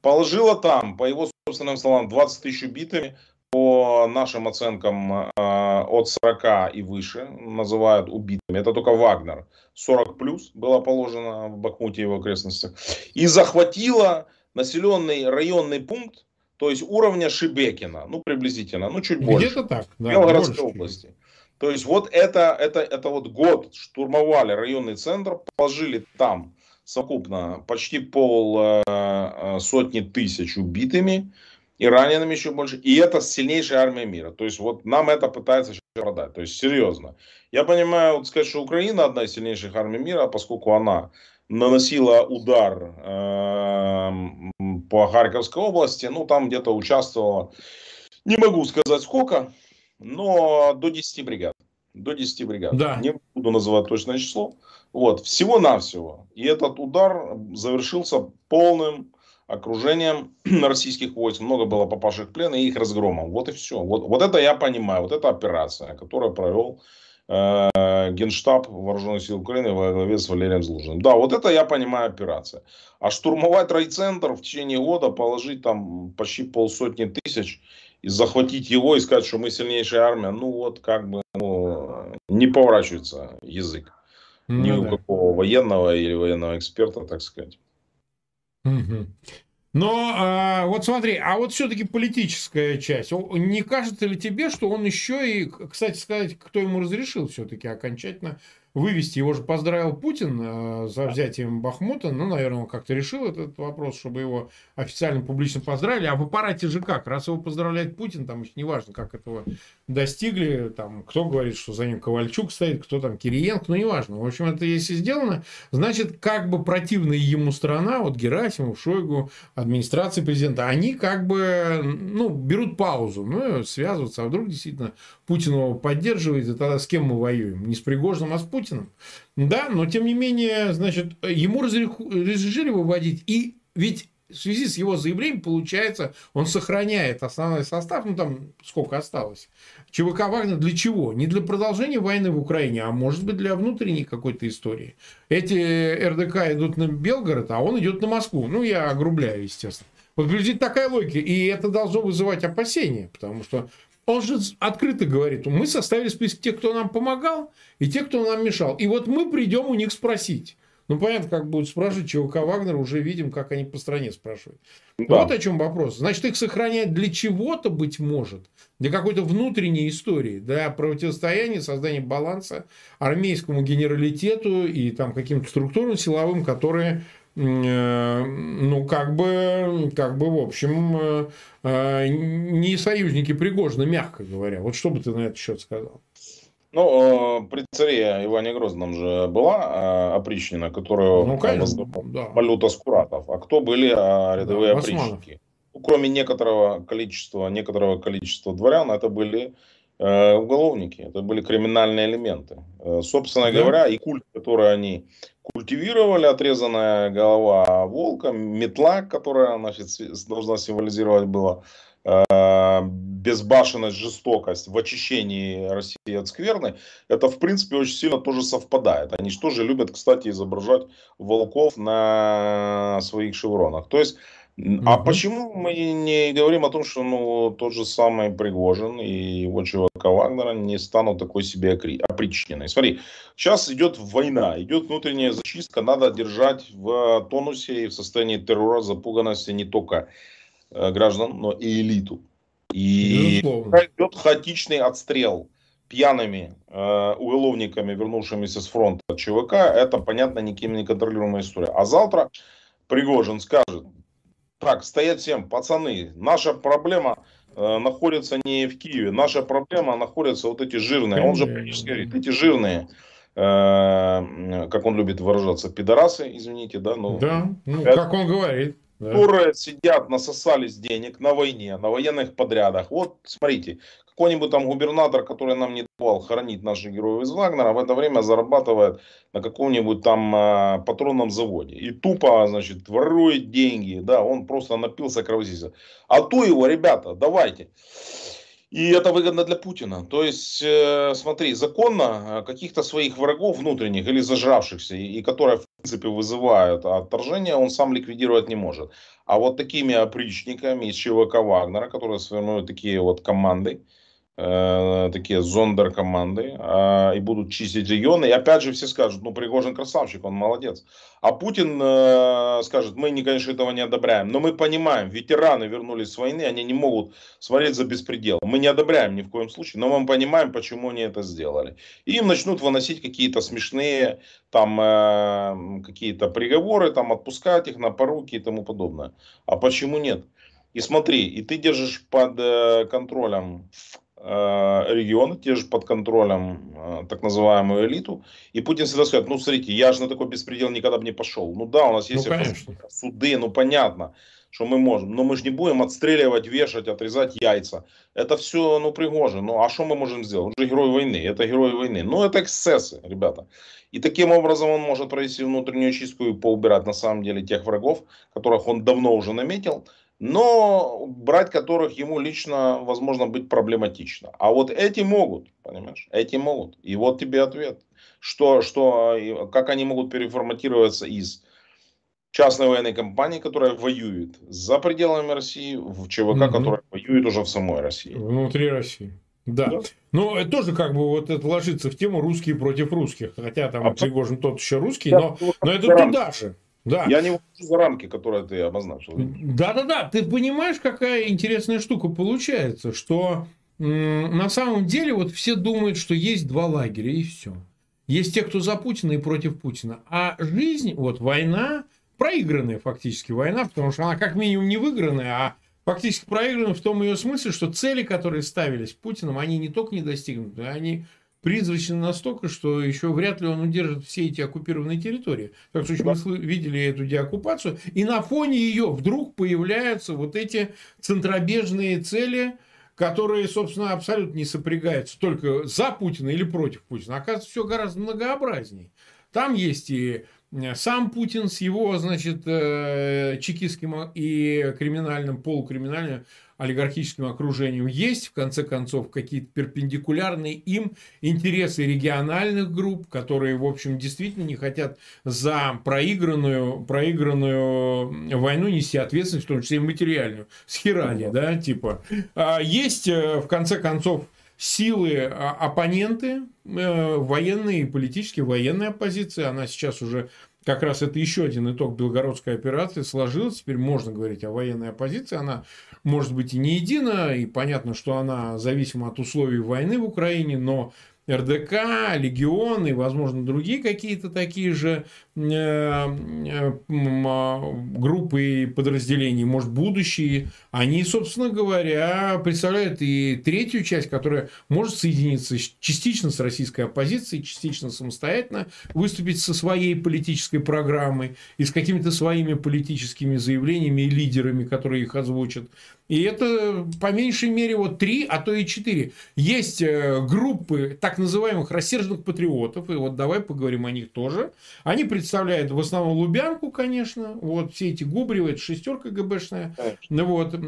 Положила там, по его собственным словам, 20 тысяч убитыми, по нашим оценкам а, от 40 и выше называют убитыми. Это только Вагнер. 40 плюс было положено в Бахмуте и его окрестностях. И захватила населенный районный пункт, то есть уровня Шибекина, ну приблизительно, ну чуть больше. Где-то так, да. Белгородской области. То есть вот это, это, это вот год штурмовали районный центр, положили там совокупно почти пол э, э сотни тысяч убитыми, и ранеными еще больше. И это сильнейшая армия мира. То есть вот нам это пытается сейчас продать. То есть серьезно. Я понимаю, вот сказать, что Украина одна из сильнейших армий мира, поскольку она наносила удар э, по Харьковской области, ну там где-то участвовала, не могу сказать сколько, но до 10 бригад. До 10 бригад. Да. Не буду называть точное число. Вот, всего-навсего. И этот удар завершился полным окружением российских войск, много было попавших в плен и их разгромом. Вот и все. Вот, вот это я понимаю, вот это операция, которую провел э, Генштаб Вооруженных сил Украины во главе с Валерием Злужиным. Да, вот это я понимаю операция. А штурмовать райцентр в течение года, положить там почти полсотни тысяч и захватить его и сказать, что мы сильнейшая армия, ну вот как бы ну, не поворачивается язык. Ну, ни да. у какого военного или военного эксперта, так сказать. Но а, вот смотри, а вот все-таки политическая часть. Не кажется ли тебе, что он еще и, кстати сказать, кто ему разрешил все-таки окончательно вывести. Его же поздравил Путин э, за взятием Бахмута. Ну, наверное, он как-то решил этот вопрос, чтобы его официально, публично поздравили. А в аппарате же как? Раз его поздравляет Путин, там еще неважно, как этого достигли. Там, кто говорит, что за ним Ковальчук стоит, кто там Кириенко, ну, неважно. В общем, это если сделано, значит, как бы противная ему страна, вот Герасимов, Шойгу, администрация президента, они как бы, ну, берут паузу, ну, связываться. А вдруг действительно Путин его поддерживает, и тогда с кем мы воюем? Не с Пригожиным, а с Путиным Путиным. Да, но тем не менее, значит, ему разрешили выводить. И ведь в связи с его заявлением, получается, он сохраняет основной состав, ну там сколько осталось. ЧВК Вагнер для чего? Не для продолжения войны в Украине, а может быть для внутренней какой-то истории. Эти РДК идут на Белгород, а он идет на Москву. Ну, я огрубляю, естественно. Вот приблизительно такая логика. И это должно вызывать опасения, потому что он же открыто говорит, мы составили список тех, кто нам помогал, и тех, кто нам мешал. И вот мы придем у них спросить. Ну, понятно, как будут спрашивать ЧВК Вагнер, уже видим, как они по стране спрашивают. Да. Вот о чем вопрос. Значит, их сохранять для чего-то, быть может, для какой-то внутренней истории, для противостояния, создания баланса армейскому генералитету и там каким-то структурам силовым, которые ну, как бы, как бы, в общем, э, э, не союзники Пригожина, мягко говоря. Вот что бы ты на этот счет сказал? Ну, при царе Иване Грозном же была опричнина, которую ну, конечно, да. Малюта Скуратов. А кто были рядовые да, опричники? Ну, кроме некоторого количества, некоторого количества дворян, это были э, уголовники, это были криминальные элементы. Э, собственно да. говоря, и культ, который они культивировали отрезанная голова волка, метла, которая значит, должна символизировать было э, безбашенность, жестокость в очищении России от скверны, это в принципе очень сильно тоже совпадает. Они же тоже любят, кстати, изображать волков на своих шевронах. То есть А угу. почему мы не говорим о том, что ну, тот же самый Пригожин и его чувака Вагнера не станут такой себе опричненной? Смотри, сейчас идет война, идет внутренняя зачистка, надо держать в тонусе и в состоянии террора, запуганности не только э, граждан, но и элиту. И идет хаотичный отстрел пьяными э, уголовниками, вернувшимися с фронта ЧВК, это, понятно, никем не контролируемая история. А завтра Пригожин скажет, так, стоять всем, пацаны, наша проблема э, находится не в Киеве, наша проблема находится вот эти жирные, он же практически говорит, эти жирные, э, как он любит выражаться, пидорасы, извините, да? Ну, да, ну, как он говорит. Да. Которые сидят, насосались денег на войне, на военных подрядах. Вот, смотрите, какой-нибудь там губернатор, который нам не давал хоронить наших героев из Вагнера, в это время зарабатывает на каком-нибудь там э, патронном заводе. И тупо, значит, ворует деньги, да, он просто напился кровосися. А то его, ребята, давайте. И это выгодно для Путина. То есть, э, смотри, законно каких-то своих врагов внутренних или зажравшихся, и, и которые, в принципе, вызывают отторжение, он сам ликвидировать не может. А вот такими опричниками из ЧВК Вагнера, которые сформируют такие вот команды, э, такие зондер-команды э, и будут чистить регионы. И опять же все скажут, ну Пригожин красавчик, он молодец. А Путин э, скажет, мы, не, конечно, этого не одобряем. Но мы понимаем, ветераны вернулись с войны, они не могут смотреть за беспредел. Мы не одобряем ни в коем случае, но мы понимаем, почему они это сделали. И им начнут выносить какие-то смешные там э, какие-то приговоры, там отпускать их на поруки и тому подобное. А почему нет? И смотри, и ты держишь под э, контролем Э, регионы, те же под контролем э, так называемую элиту. И Путин всегда скажет, ну смотрите, я же на такой беспредел никогда бы не пошел. Ну да, у нас есть ну, суды, ну понятно, что мы можем. Но мы же не будем отстреливать, вешать, отрезать яйца. Это все, ну, пригоже. Ну, а что мы можем сделать? Он же герой войны, это герой войны. Ну, это эксцессы, ребята. И таким образом он может провести внутреннюю чистку и поубирать на самом деле тех врагов, которых он давно уже наметил но брать которых ему лично, возможно, быть проблематично. А вот эти могут, понимаешь, эти могут. И вот тебе ответ, что, что, как они могут переформатироваться из частной военной компании, которая воюет за пределами России, в ЧВК, угу. которая воюет уже в самой России. Внутри России. Да. да. Ну, это тоже как бы вот это ложится в тему русские против русских. Хотя там Абсолютно. Пригожин тот еще русский, но, но это туда же. Да. Я не выхожу за рамки, которые ты обозначил. Да-да-да, ты понимаешь, какая интересная штука получается, что на самом деле вот все думают, что есть два лагеря и все. Есть те, кто за Путина и против Путина. А жизнь, вот война, проигранная фактически война, потому что она как минимум не выигранная, а фактически проиграна в том ее смысле, что цели, которые ставились Путиным, они не только не достигнуты, они призрачно настолько, что еще вряд ли он удержит все эти оккупированные территории. Так что мы видели эту деоккупацию, и на фоне ее вдруг появляются вот эти центробежные цели, которые, собственно, абсолютно не сопрягаются только за Путина или против Путина. Оказывается, все гораздо многообразней. Там есть и э, сам Путин с его, значит, э, чекистским и криминальным, полукриминальным олигархическим окружением, есть, в конце концов, какие-то перпендикулярные им интересы региональных групп, которые, в общем, действительно не хотят за проигранную, проигранную войну нести ответственность, в том числе и материальную, с херали, да, типа. А есть, э, в конце концов, силы а, оппоненты, э, военные и политические, военная оппозиция, она сейчас уже как раз это еще один итог Белгородской операции сложилась. Теперь можно говорить о военной оппозиции. Она может быть и не едина, и понятно, что она зависима от условий войны в Украине, но РДК, Легион и, возможно, другие какие-то такие же э, а, группы и подразделений, может, будущие, они, собственно говоря, представляют и третью часть, которая может соединиться частично с российской оппозицией, частично самостоятельно, выступить со своей политической программой и с какими-то своими политическими заявлениями и лидерами, которые их озвучат. И это по меньшей мере вот три, а то и четыре. Есть э, группы так называемых рассерженных патриотов, и вот давай поговорим о них тоже. Они представляют в основном Лубянку, конечно, вот все эти Губревы, это шестерка ГБшная. Ну вот, э,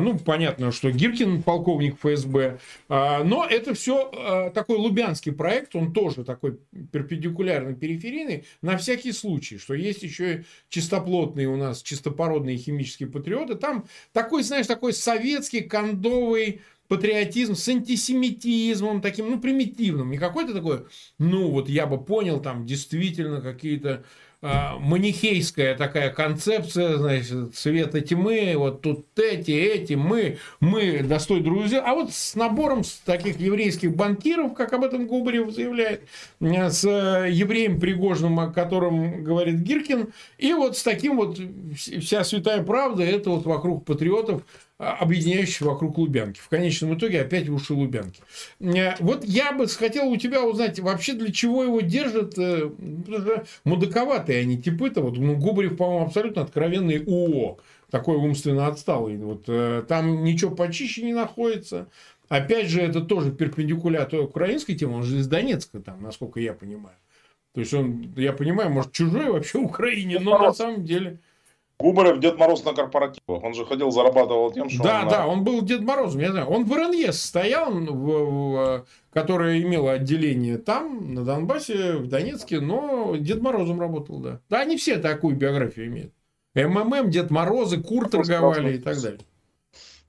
ну понятно, что Гиркин полковник ФСБ, э, но это все э, такой лубянский проект, он тоже такой перпендикулярно периферийный, на всякий случай, что есть еще и чистоплотные у нас чистопородные химические патриоты, там так такой, знаешь, такой советский кондовый патриотизм с антисемитизмом таким, ну, примитивным. Не какой-то такой, ну, вот я бы понял, там действительно какие-то манихейская такая концепция, значит, цвета тьмы, вот тут эти, эти, мы, мы достой друзья, а вот с набором таких еврейских банкиров, как об этом Губарев заявляет, с евреем Пригожным, о котором говорит Гиркин, и вот с таким вот вся святая правда, это вот вокруг патриотов, объединяющих вокруг Лубянки. В конечном итоге опять уши Лубянки. Э, вот я бы хотел у тебя узнать, вообще для чего его держат, э, мудаковатые они типы-то, вот, ну, Губарев, по-моему, абсолютно откровенный УО, такой умственно отсталый. Вот, э, там ничего почище не находится. Опять же, это тоже перпендикулятор украинской темы, он же из Донецка, там, насколько я понимаю. То есть он, я понимаю, может, чужой вообще Украине, но на самом деле Губарев Дед Мороз на корпоративах. Он же ходил, зарабатывал тем, что Да, он... да, он был Дед Морозом, я знаю. Он в РНЕС стоял, в, в, которое имело отделение там, на Донбассе, в Донецке, но Дед Морозом работал, да. Да, они все такую биографию имеют. МММ, Дед Морозы, Кур торговали и так далее.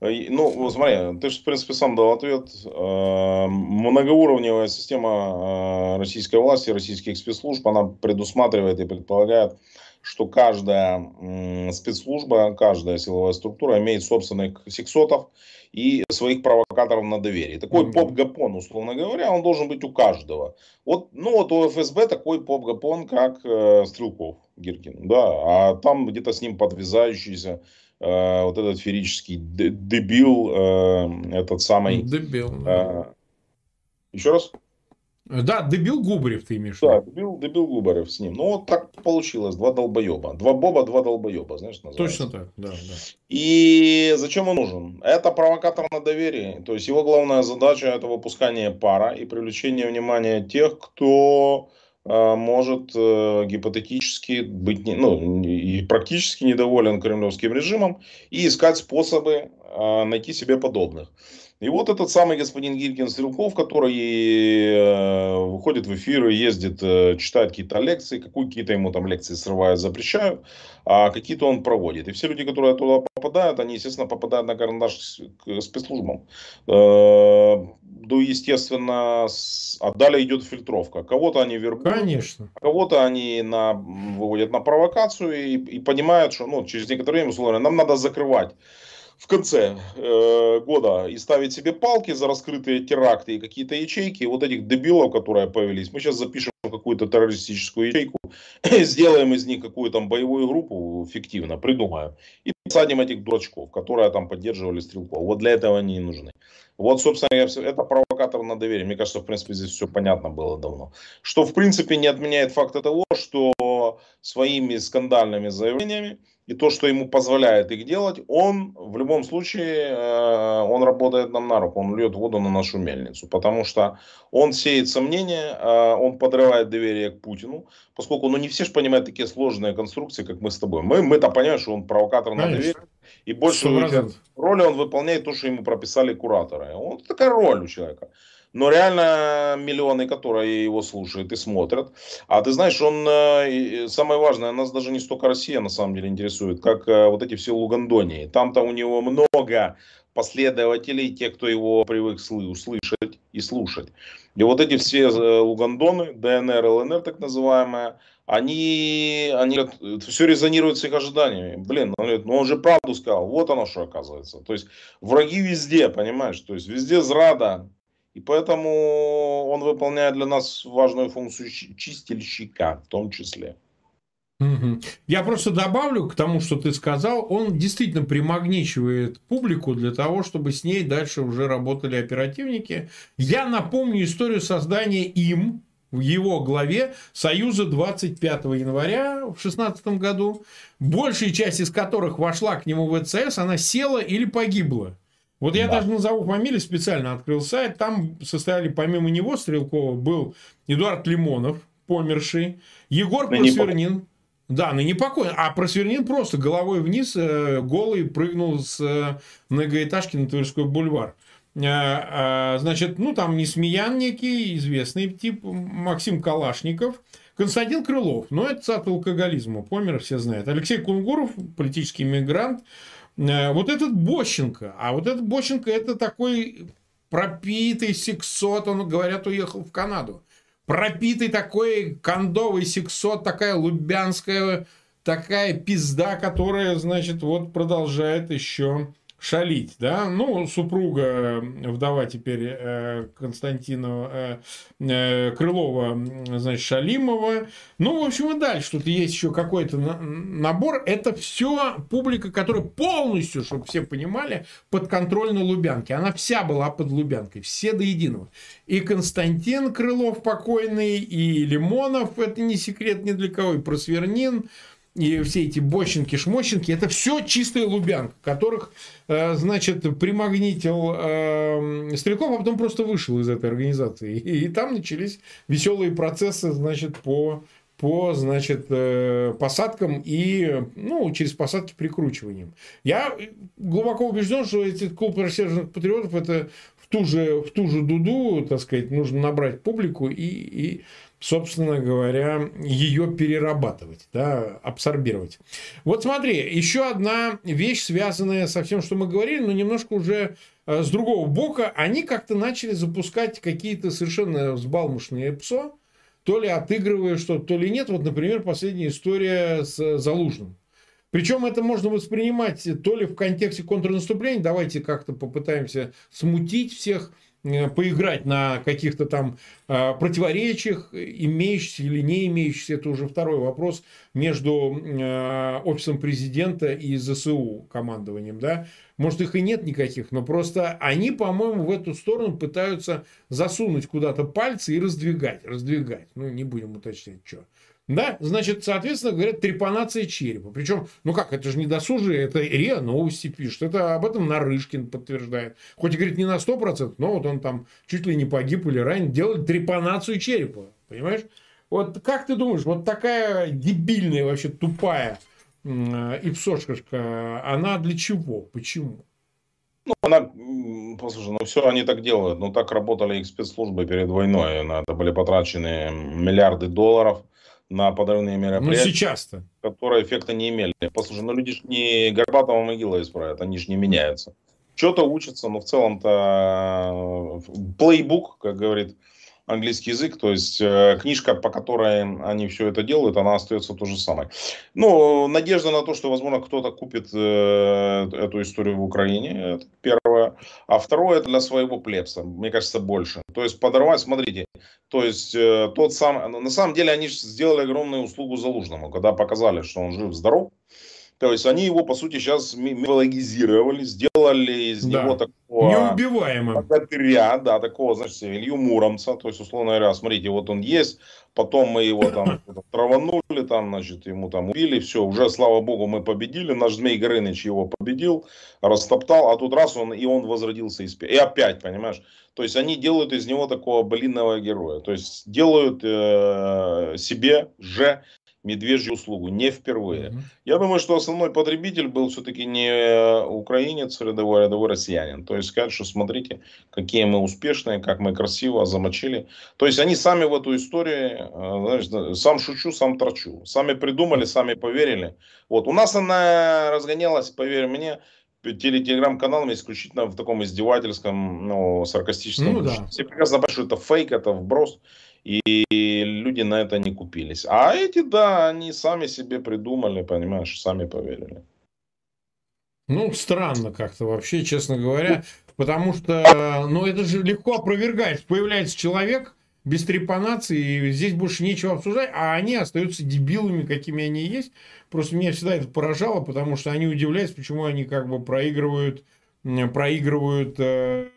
Ну, смотри, ты же, в принципе, сам дал ответ. Э, многоуровневая система э, российской власти, российских спецслужб, она предусматривает и предполагает что каждая спецслужба, каждая силовая структура имеет собственных сексотов и своих провокаторов на доверие. Такой mm-hmm. поп-гапон, условно говоря, он должен быть у каждого. Вот, ну вот у ФСБ такой поп-гапон, как э, Стрелков Гиркин, да, а там где-то с ним подвязающийся э, вот этот ферический дебил, э, этот самый... Дебил. Э, еще раз? Да, дебил Губарев ты имеешь. Да, дебил, дебил Губарев с ним. Ну, вот так получилось. Два долбоеба. Два Боба, два долбоеба, знаешь, называется. Точно так, да, да. И зачем он нужен? Это провокатор на доверие. То есть, его главная задача это выпускание пара и привлечение внимания тех, кто э, может э, гипотетически быть, ну, и практически недоволен кремлевским режимом и искать способы э, найти себе подобных. И вот этот самый господин Гиркин Стрелков, который э, выходит в эфир, ездит, э, читает какие-то лекции, какие-то ему там лекции срывают, запрещают, а какие-то он проводит. И все люди, которые туда попадают, они, естественно, попадают на карандаш к спецслужбам. Э, ну, естественно, а далее идет фильтровка. Кого-то они вербуют, Конечно. Кого-то они на, выводят на провокацию и, и понимают, что ну, через некоторое время, условно, нам надо закрывать в конце э, года и ставить себе палки за раскрытые теракты и какие-то ячейки, вот этих дебилов, которые появились, мы сейчас запишем какую-то террористическую ячейку, сделаем из них какую-то там боевую группу фиктивно, придумаем, и посадим этих дурачков, которые там поддерживали стрелков. Вот для этого они и нужны. Вот, собственно, это провокатор на доверие. Мне кажется, в принципе, здесь все понятно было давно. Что, в принципе, не отменяет факта того, что своими скандальными заявлениями и то, что ему позволяет их делать, он в любом случае, э, он работает нам на руку, он льет воду на нашу мельницу, потому что он сеет сомнения, э, он подрывает доверие к Путину, поскольку, ну, не все же понимают такие сложные конструкции, как мы с тобой. Мы, мы-то понимаем, что он провокатор на доверие, и больше роли он выполняет то, что ему прописали кураторы. Он такая роль у человека но реально миллионы, которые его слушают и смотрят. А ты знаешь, он, э, самое важное, нас даже не столько Россия на самом деле интересует, как э, вот эти все Лугандонии. Там-то у него много последователей, те, кто его привык услышать и слушать. И вот эти все э, Лугандоны, ДНР, ЛНР так называемые, они, они все резонирует с их ожиданиями. Блин, он, говорит, ну он же правду сказал, вот оно что оказывается. То есть враги везде, понимаешь, то есть везде зрада, и поэтому он выполняет для нас важную функцию чистильщика в том числе. Я просто добавлю к тому, что ты сказал, он действительно примагничивает публику для того, чтобы с ней дальше уже работали оперативники. Я напомню историю создания им в его главе Союза 25 января в 16 году, большая часть из которых вошла к нему в ВЦС, она села или погибла. Вот я да. даже назову фамилию, специально открыл сайт. Там состояли, помимо него, Стрелкова, был Эдуард Лимонов, померший, Егор ныне Просвернин. Да, ныне покойный. А Просвернин просто головой вниз, э, голый, прыгнул с э, многоэтажки на Тверской бульвар. Э, значит, ну, там Несмеян некий, известный тип, Максим Калашников, Константин Крылов, ну, это от алкоголизма, помер, все знают. Алексей Кунгуров, политический мигрант, Э, вот этот Бощенко, а вот этот Бощенко это такой пропитый сексот, он, говорят, уехал в Канаду. Пропитый такой кондовый сексот, такая лубянская, такая пизда, которая, значит, вот продолжает еще шалить, да, ну, супруга, вдова теперь э, Константина э, э, Крылова, значит, Шалимова, ну, в общем, и дальше. Тут есть еще какой-то набор, это все публика, которая полностью, чтобы все понимали, под контроль на Лубянке, она вся была под Лубянкой, все до единого, и Константин Крылов покойный, и Лимонов, это не секрет ни для кого, и Просвернин, и все эти бочинки, шмощенки, это все чистая лубянка, которых, э, значит, примагнитил э, Стрелков, а потом просто вышел из этой организации. И, и там начались веселые процессы, значит, по по, значит, э, посадкам и, ну, через посадки прикручиванием. Я глубоко убежден, что эти клуб рассерженных патриотов это в ту же, в ту же дуду, так сказать, нужно набрать публику и, и собственно говоря, ее перерабатывать, да, абсорбировать. Вот смотри, еще одна вещь, связанная со всем, что мы говорили, но немножко уже э, с другого бока. Они как-то начали запускать какие-то совершенно взбалмошные ПСО, то ли отыгрывая что-то, то ли нет. Вот, например, последняя история с Залужным. Причем это можно воспринимать то ли в контексте контрнаступления, давайте как-то попытаемся смутить всех, поиграть на каких-то там э, противоречиях, имеющихся или не имеющихся, это уже второй вопрос, между э, офисом президента и ЗСУ командованием, да, может их и нет никаких, но просто они, по-моему, в эту сторону пытаются засунуть куда-то пальцы и раздвигать, раздвигать, ну, не будем уточнять, что. Да, значит, соответственно, говорят, трепанация черепа. Причем, ну как, это же не досужие, это РИА Новости пишет. Это об этом Нарышкин подтверждает. Хоть и говорит не на 100%, но вот он там чуть ли не погиб или ранен. Делали трепанацию черепа. Понимаешь? Вот как ты думаешь, вот такая дебильная, вообще тупая ипсошка, она для чего? Почему? Ну, она, послушай, ну все они так делают. Ну, так работали их спецслужбы перед войной. На это были потрачены миллиарды долларов на подрывные ну, мероприятия. Ну, сейчас-то. Которые эффекта не имели. Послушай, ну люди ж не Горбатова могила исправят, они же не меняются. Что-то учатся, но в целом-то плейбук, как говорит английский язык, то есть э, книжка, по которой они все это делают, она остается то же самое. Ну, надежда на то, что, возможно, кто-то купит э, эту историю в Украине, это первое. А второе, это для своего плебса, мне кажется, больше. То есть подорвать, смотрите, то есть э, тот сам, на самом деле они сделали огромную услугу Залужному, когда показали, что он жив-здоров, то есть они его, по сути, сейчас мифологизировали, сделали из да. него такого... Неубиваемым. Богатыря, да, такого, значит, Илью Муромца. То есть, условно говоря, смотрите, вот он есть, потом мы его там траванули, там, значит, ему там убили, все, уже, слава богу, мы победили. Наш Змей Горыныч его победил, растоптал, а тут раз он, и он возродился из... И опять, понимаешь? То есть, они делают из него такого блинного героя. То есть, делают э, себе же медвежью услугу, не впервые. Mm-hmm. Я думаю, что основной потребитель был все-таки не украинец рядовой, а рядовой россиянин. То есть сказать, что смотрите, какие мы успешные, как мы красиво замочили. То есть они сами в эту историю, э, знаешь, сам шучу, сам торчу. Сами придумали, сами поверили. Вот. У нас она разгонялась, поверь мне, телеграм-каналами исключительно в таком издевательском, ну, саркастическом. Ну, да. Все прекрасно понимают, что это фейк, это вброс. И люди на это не купились. А эти, да, они сами себе придумали, понимаешь, сами поверили. Ну, странно как-то вообще, честно говоря. Потому что, ну, это же легко опровергать. Появляется человек без трепанации, и здесь больше нечего обсуждать, а они остаются дебилами, какими они есть. Просто меня всегда это поражало, потому что они удивляются, почему они как бы проигрывают, проигрывают э,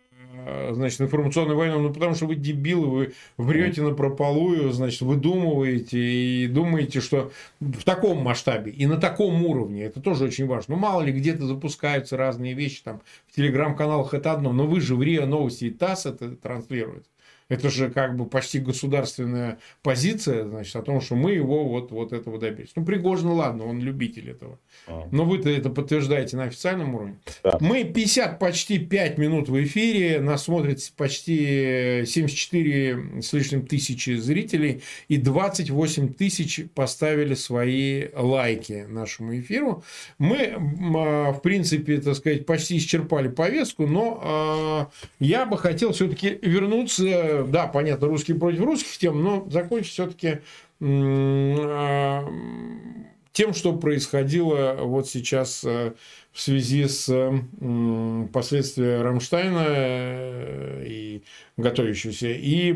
значит, информационной войной, ну, потому что вы дебилы, вы врете на прополую, значит, выдумываете и думаете, что в таком масштабе и на таком уровне, это тоже очень важно. Ну, мало ли, где-то запускаются разные вещи, там, в телеграм-каналах это одно, но вы же в РИА Новости и ТАСС это транслируете. Это же как бы почти государственная позиция, значит, о том, что мы его вот, вот этого добились. Ну, Пригожин, ладно, он любитель этого. А. Но вы-то это подтверждаете на официальном уровне. Да. Мы 50, почти 5 минут в эфире, нас смотрит почти 74 с лишним тысячи зрителей, и 28 тысяч поставили свои лайки нашему эфиру. Мы, а, в принципе, так сказать, почти исчерпали повестку, но а, я бы хотел все-таки вернуться да, понятно, русские против русских тем, но закончить все-таки тем, что происходило вот сейчас э, в связи с последствиями Рамштайна э, и готовящегося, и э,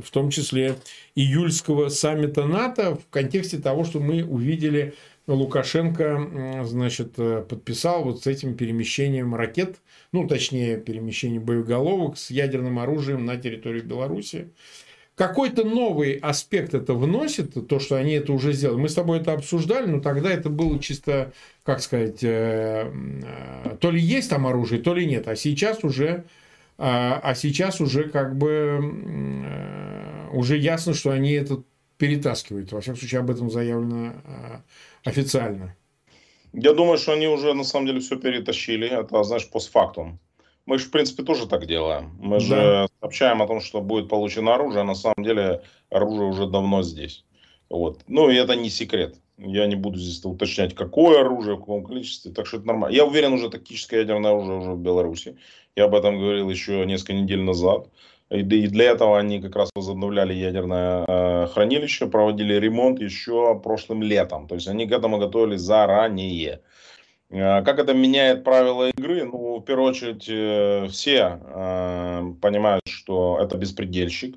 в том числе июльского саммита НАТО в контексте того, что мы увидели Лукашенко значит, подписал вот с этим перемещением ракет ну, точнее, перемещение боеголовок с ядерным оружием на территорию Беларуси. Какой-то новый аспект это вносит, то, что они это уже сделали. Мы с тобой это обсуждали, но тогда это было чисто, как сказать, э, э, то ли есть там оружие, то ли нет. А сейчас уже, а, а сейчас уже как бы э, уже ясно, что они это перетаскивают. Во всяком случае, об этом заявлено официально. Я думаю, что они уже на самом деле все перетащили. Это, знаешь, постфактум. Мы же, в принципе, тоже так делаем. Мы да. же сообщаем о том, что будет получено оружие, а на самом деле оружие уже давно здесь. Вот. Ну, и это не секрет. Я не буду здесь уточнять, какое оружие, в каком количестве. Так что это нормально. Я уверен, уже тактическое ядерное оружие уже в Беларуси. Я об этом говорил еще несколько недель назад. И для этого они как раз возобновляли ядерное э, хранилище, проводили ремонт еще прошлым летом. То есть они к этому готовились заранее. Э, как это меняет правила игры? Ну, в первую очередь, э, все понимают, что это беспредельщик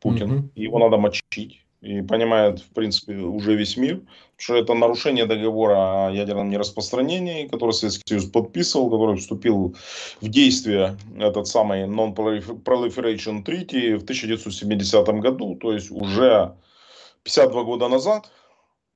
Путин. Mm-hmm. Его надо мочить и понимает, в принципе, уже весь мир, что это нарушение договора о ядерном нераспространении, который Советский Союз подписывал, который вступил в действие, этот самый Non-Proliferation Treaty в 1970 году, то есть уже 52 года назад,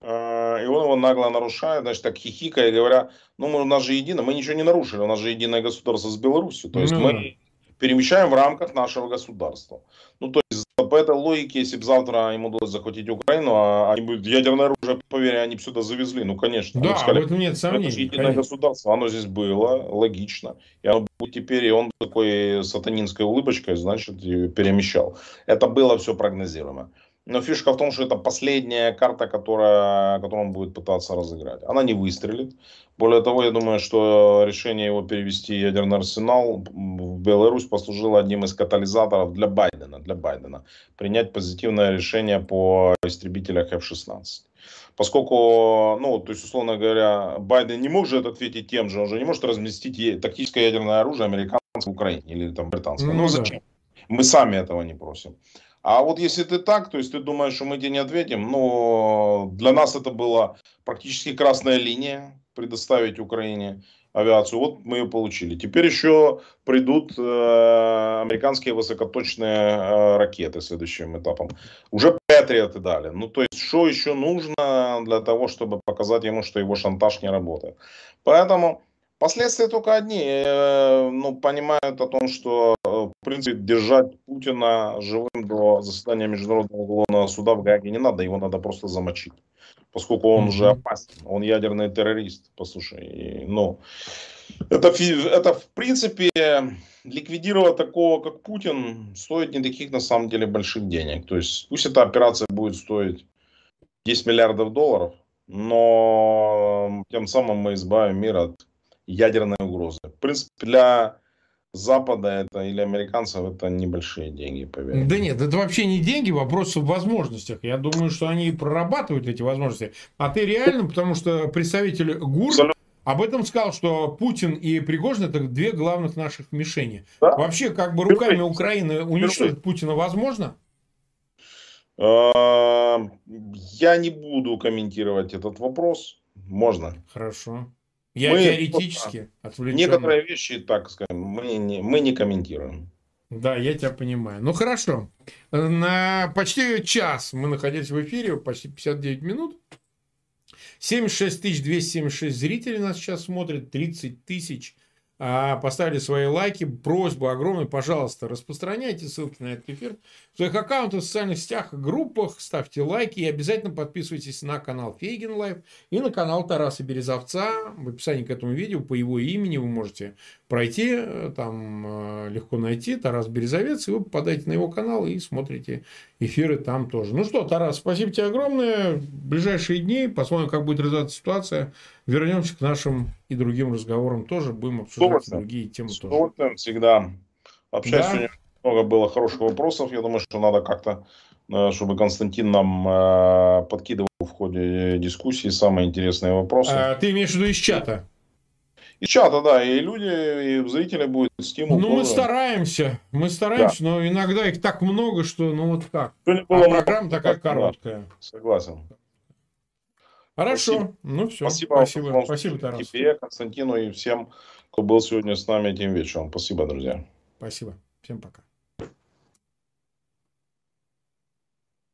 э, и он его нагло нарушает, значит, так хихикая, говоря, ну, мы, у нас же едино, мы ничего не нарушили, у нас же единое государство с Беларусью, то есть mm-hmm. мы перемещаем в рамках нашего государства. Ну, то есть, по этой логике, если бы завтра им удалось захватить Украину, а они бы ядерное оружие, поверь, они бы сюда завезли, ну, конечно. Да, сказали, этом нет сомнений. Это же единое конечно. государство, оно здесь было, логично. И оно будет теперь, и он такой сатанинской улыбочкой, значит, перемещал. Это было все прогнозируемо. Но фишка в том, что это последняя карта, которая, которую он будет пытаться разыграть. Она не выстрелит. Более того, я думаю, что решение его перевести ядерный арсенал в Беларусь послужило одним из катализаторов для Байдена, для Байдена принять позитивное решение по истребителях F-16. Поскольку, ну, то есть, условно говоря, Байден не может ответить тем же, он же не может разместить тактическое ядерное оружие американцев в Украине или там британское. Ну, ну зачем? Мы сами этого не просим. А вот если ты так, то есть ты думаешь, что мы тебе не ответим, но для нас это была практически красная линия предоставить Украине авиацию. Вот мы ее получили. Теперь еще придут э, американские высокоточные э, ракеты следующим этапом. Уже Патриоты дали. Ну, то есть, что еще нужно для того, чтобы показать ему, что его шантаж не работает. Поэтому Последствия только одни. Э, ну, понимают о том, что, э, в принципе, держать Путина живым до заседания Международного уголовного суда в Гаге не надо. Его надо просто замочить. Поскольку он уже опасен. Он ядерный террорист. Послушай, ну... Это, это, в принципе, ликвидировать такого, как Путин, стоит не таких, на самом деле, больших денег. То есть, пусть эта операция будет стоить 10 миллиардов долларов, но тем самым мы избавим мир от ядерной угрозы. В принципе, для Запада это или американцев это небольшие деньги, поверь. Да нет, это вообще не деньги, вопрос в возможностях. Я думаю, что они прорабатывают эти возможности. А ты реально, потому что представитель ГУР Абсолютно. об этом сказал, что Путин и Пригожин это две главных наших мишени. Да? Вообще, как бы руками Украины уничтожить Путина возможно? Я не буду комментировать этот вопрос. Можно. Хорошо. Я мы теоретически отвлечен. Некоторые вещи, так скажем, мы не, мы не комментируем. Да, я тебя понимаю. Ну хорошо. На почти час мы находились в эфире, почти 59 минут. 76 276 зрителей нас сейчас смотрят, 30 тысяч поставили свои лайки. Просьба огромная, пожалуйста, распространяйте ссылки на этот эфир в своих аккаунтах, в социальных сетях, группах, ставьте лайки и обязательно подписывайтесь на канал Фейгин Live и на канал Тараса Березовца. В описании к этому видео по его имени вы можете пройти, там э, легко найти Тарас Березовец, и вы попадаете на его канал и смотрите эфиры там тоже. Ну что, Тарас, спасибо тебе огромное. В ближайшие дни посмотрим, как будет развиваться ситуация. Вернемся к нашим и другим разговорам тоже. Будем обсуждать другие темы тоже. всегда. Общаюсь да? много было хороших вопросов. Я думаю, что надо как-то, э, чтобы Константин нам э, подкидывал в ходе дискуссии самые интересные вопросы. А, ты имеешь в виду из чата? Из чата, да, и люди, и зрители будет стимул. Ну, тоже. мы стараемся, мы стараемся, да. но иногда их так много, что, ну, вот как. А программа такая короткая. Согласен. Хорошо, спасибо. ну все. Спасибо, спасибо, спасибо Тарас. тебе, Константину и всем, кто был сегодня с нами этим вечером. Спасибо, друзья. Спасибо. Всем пока.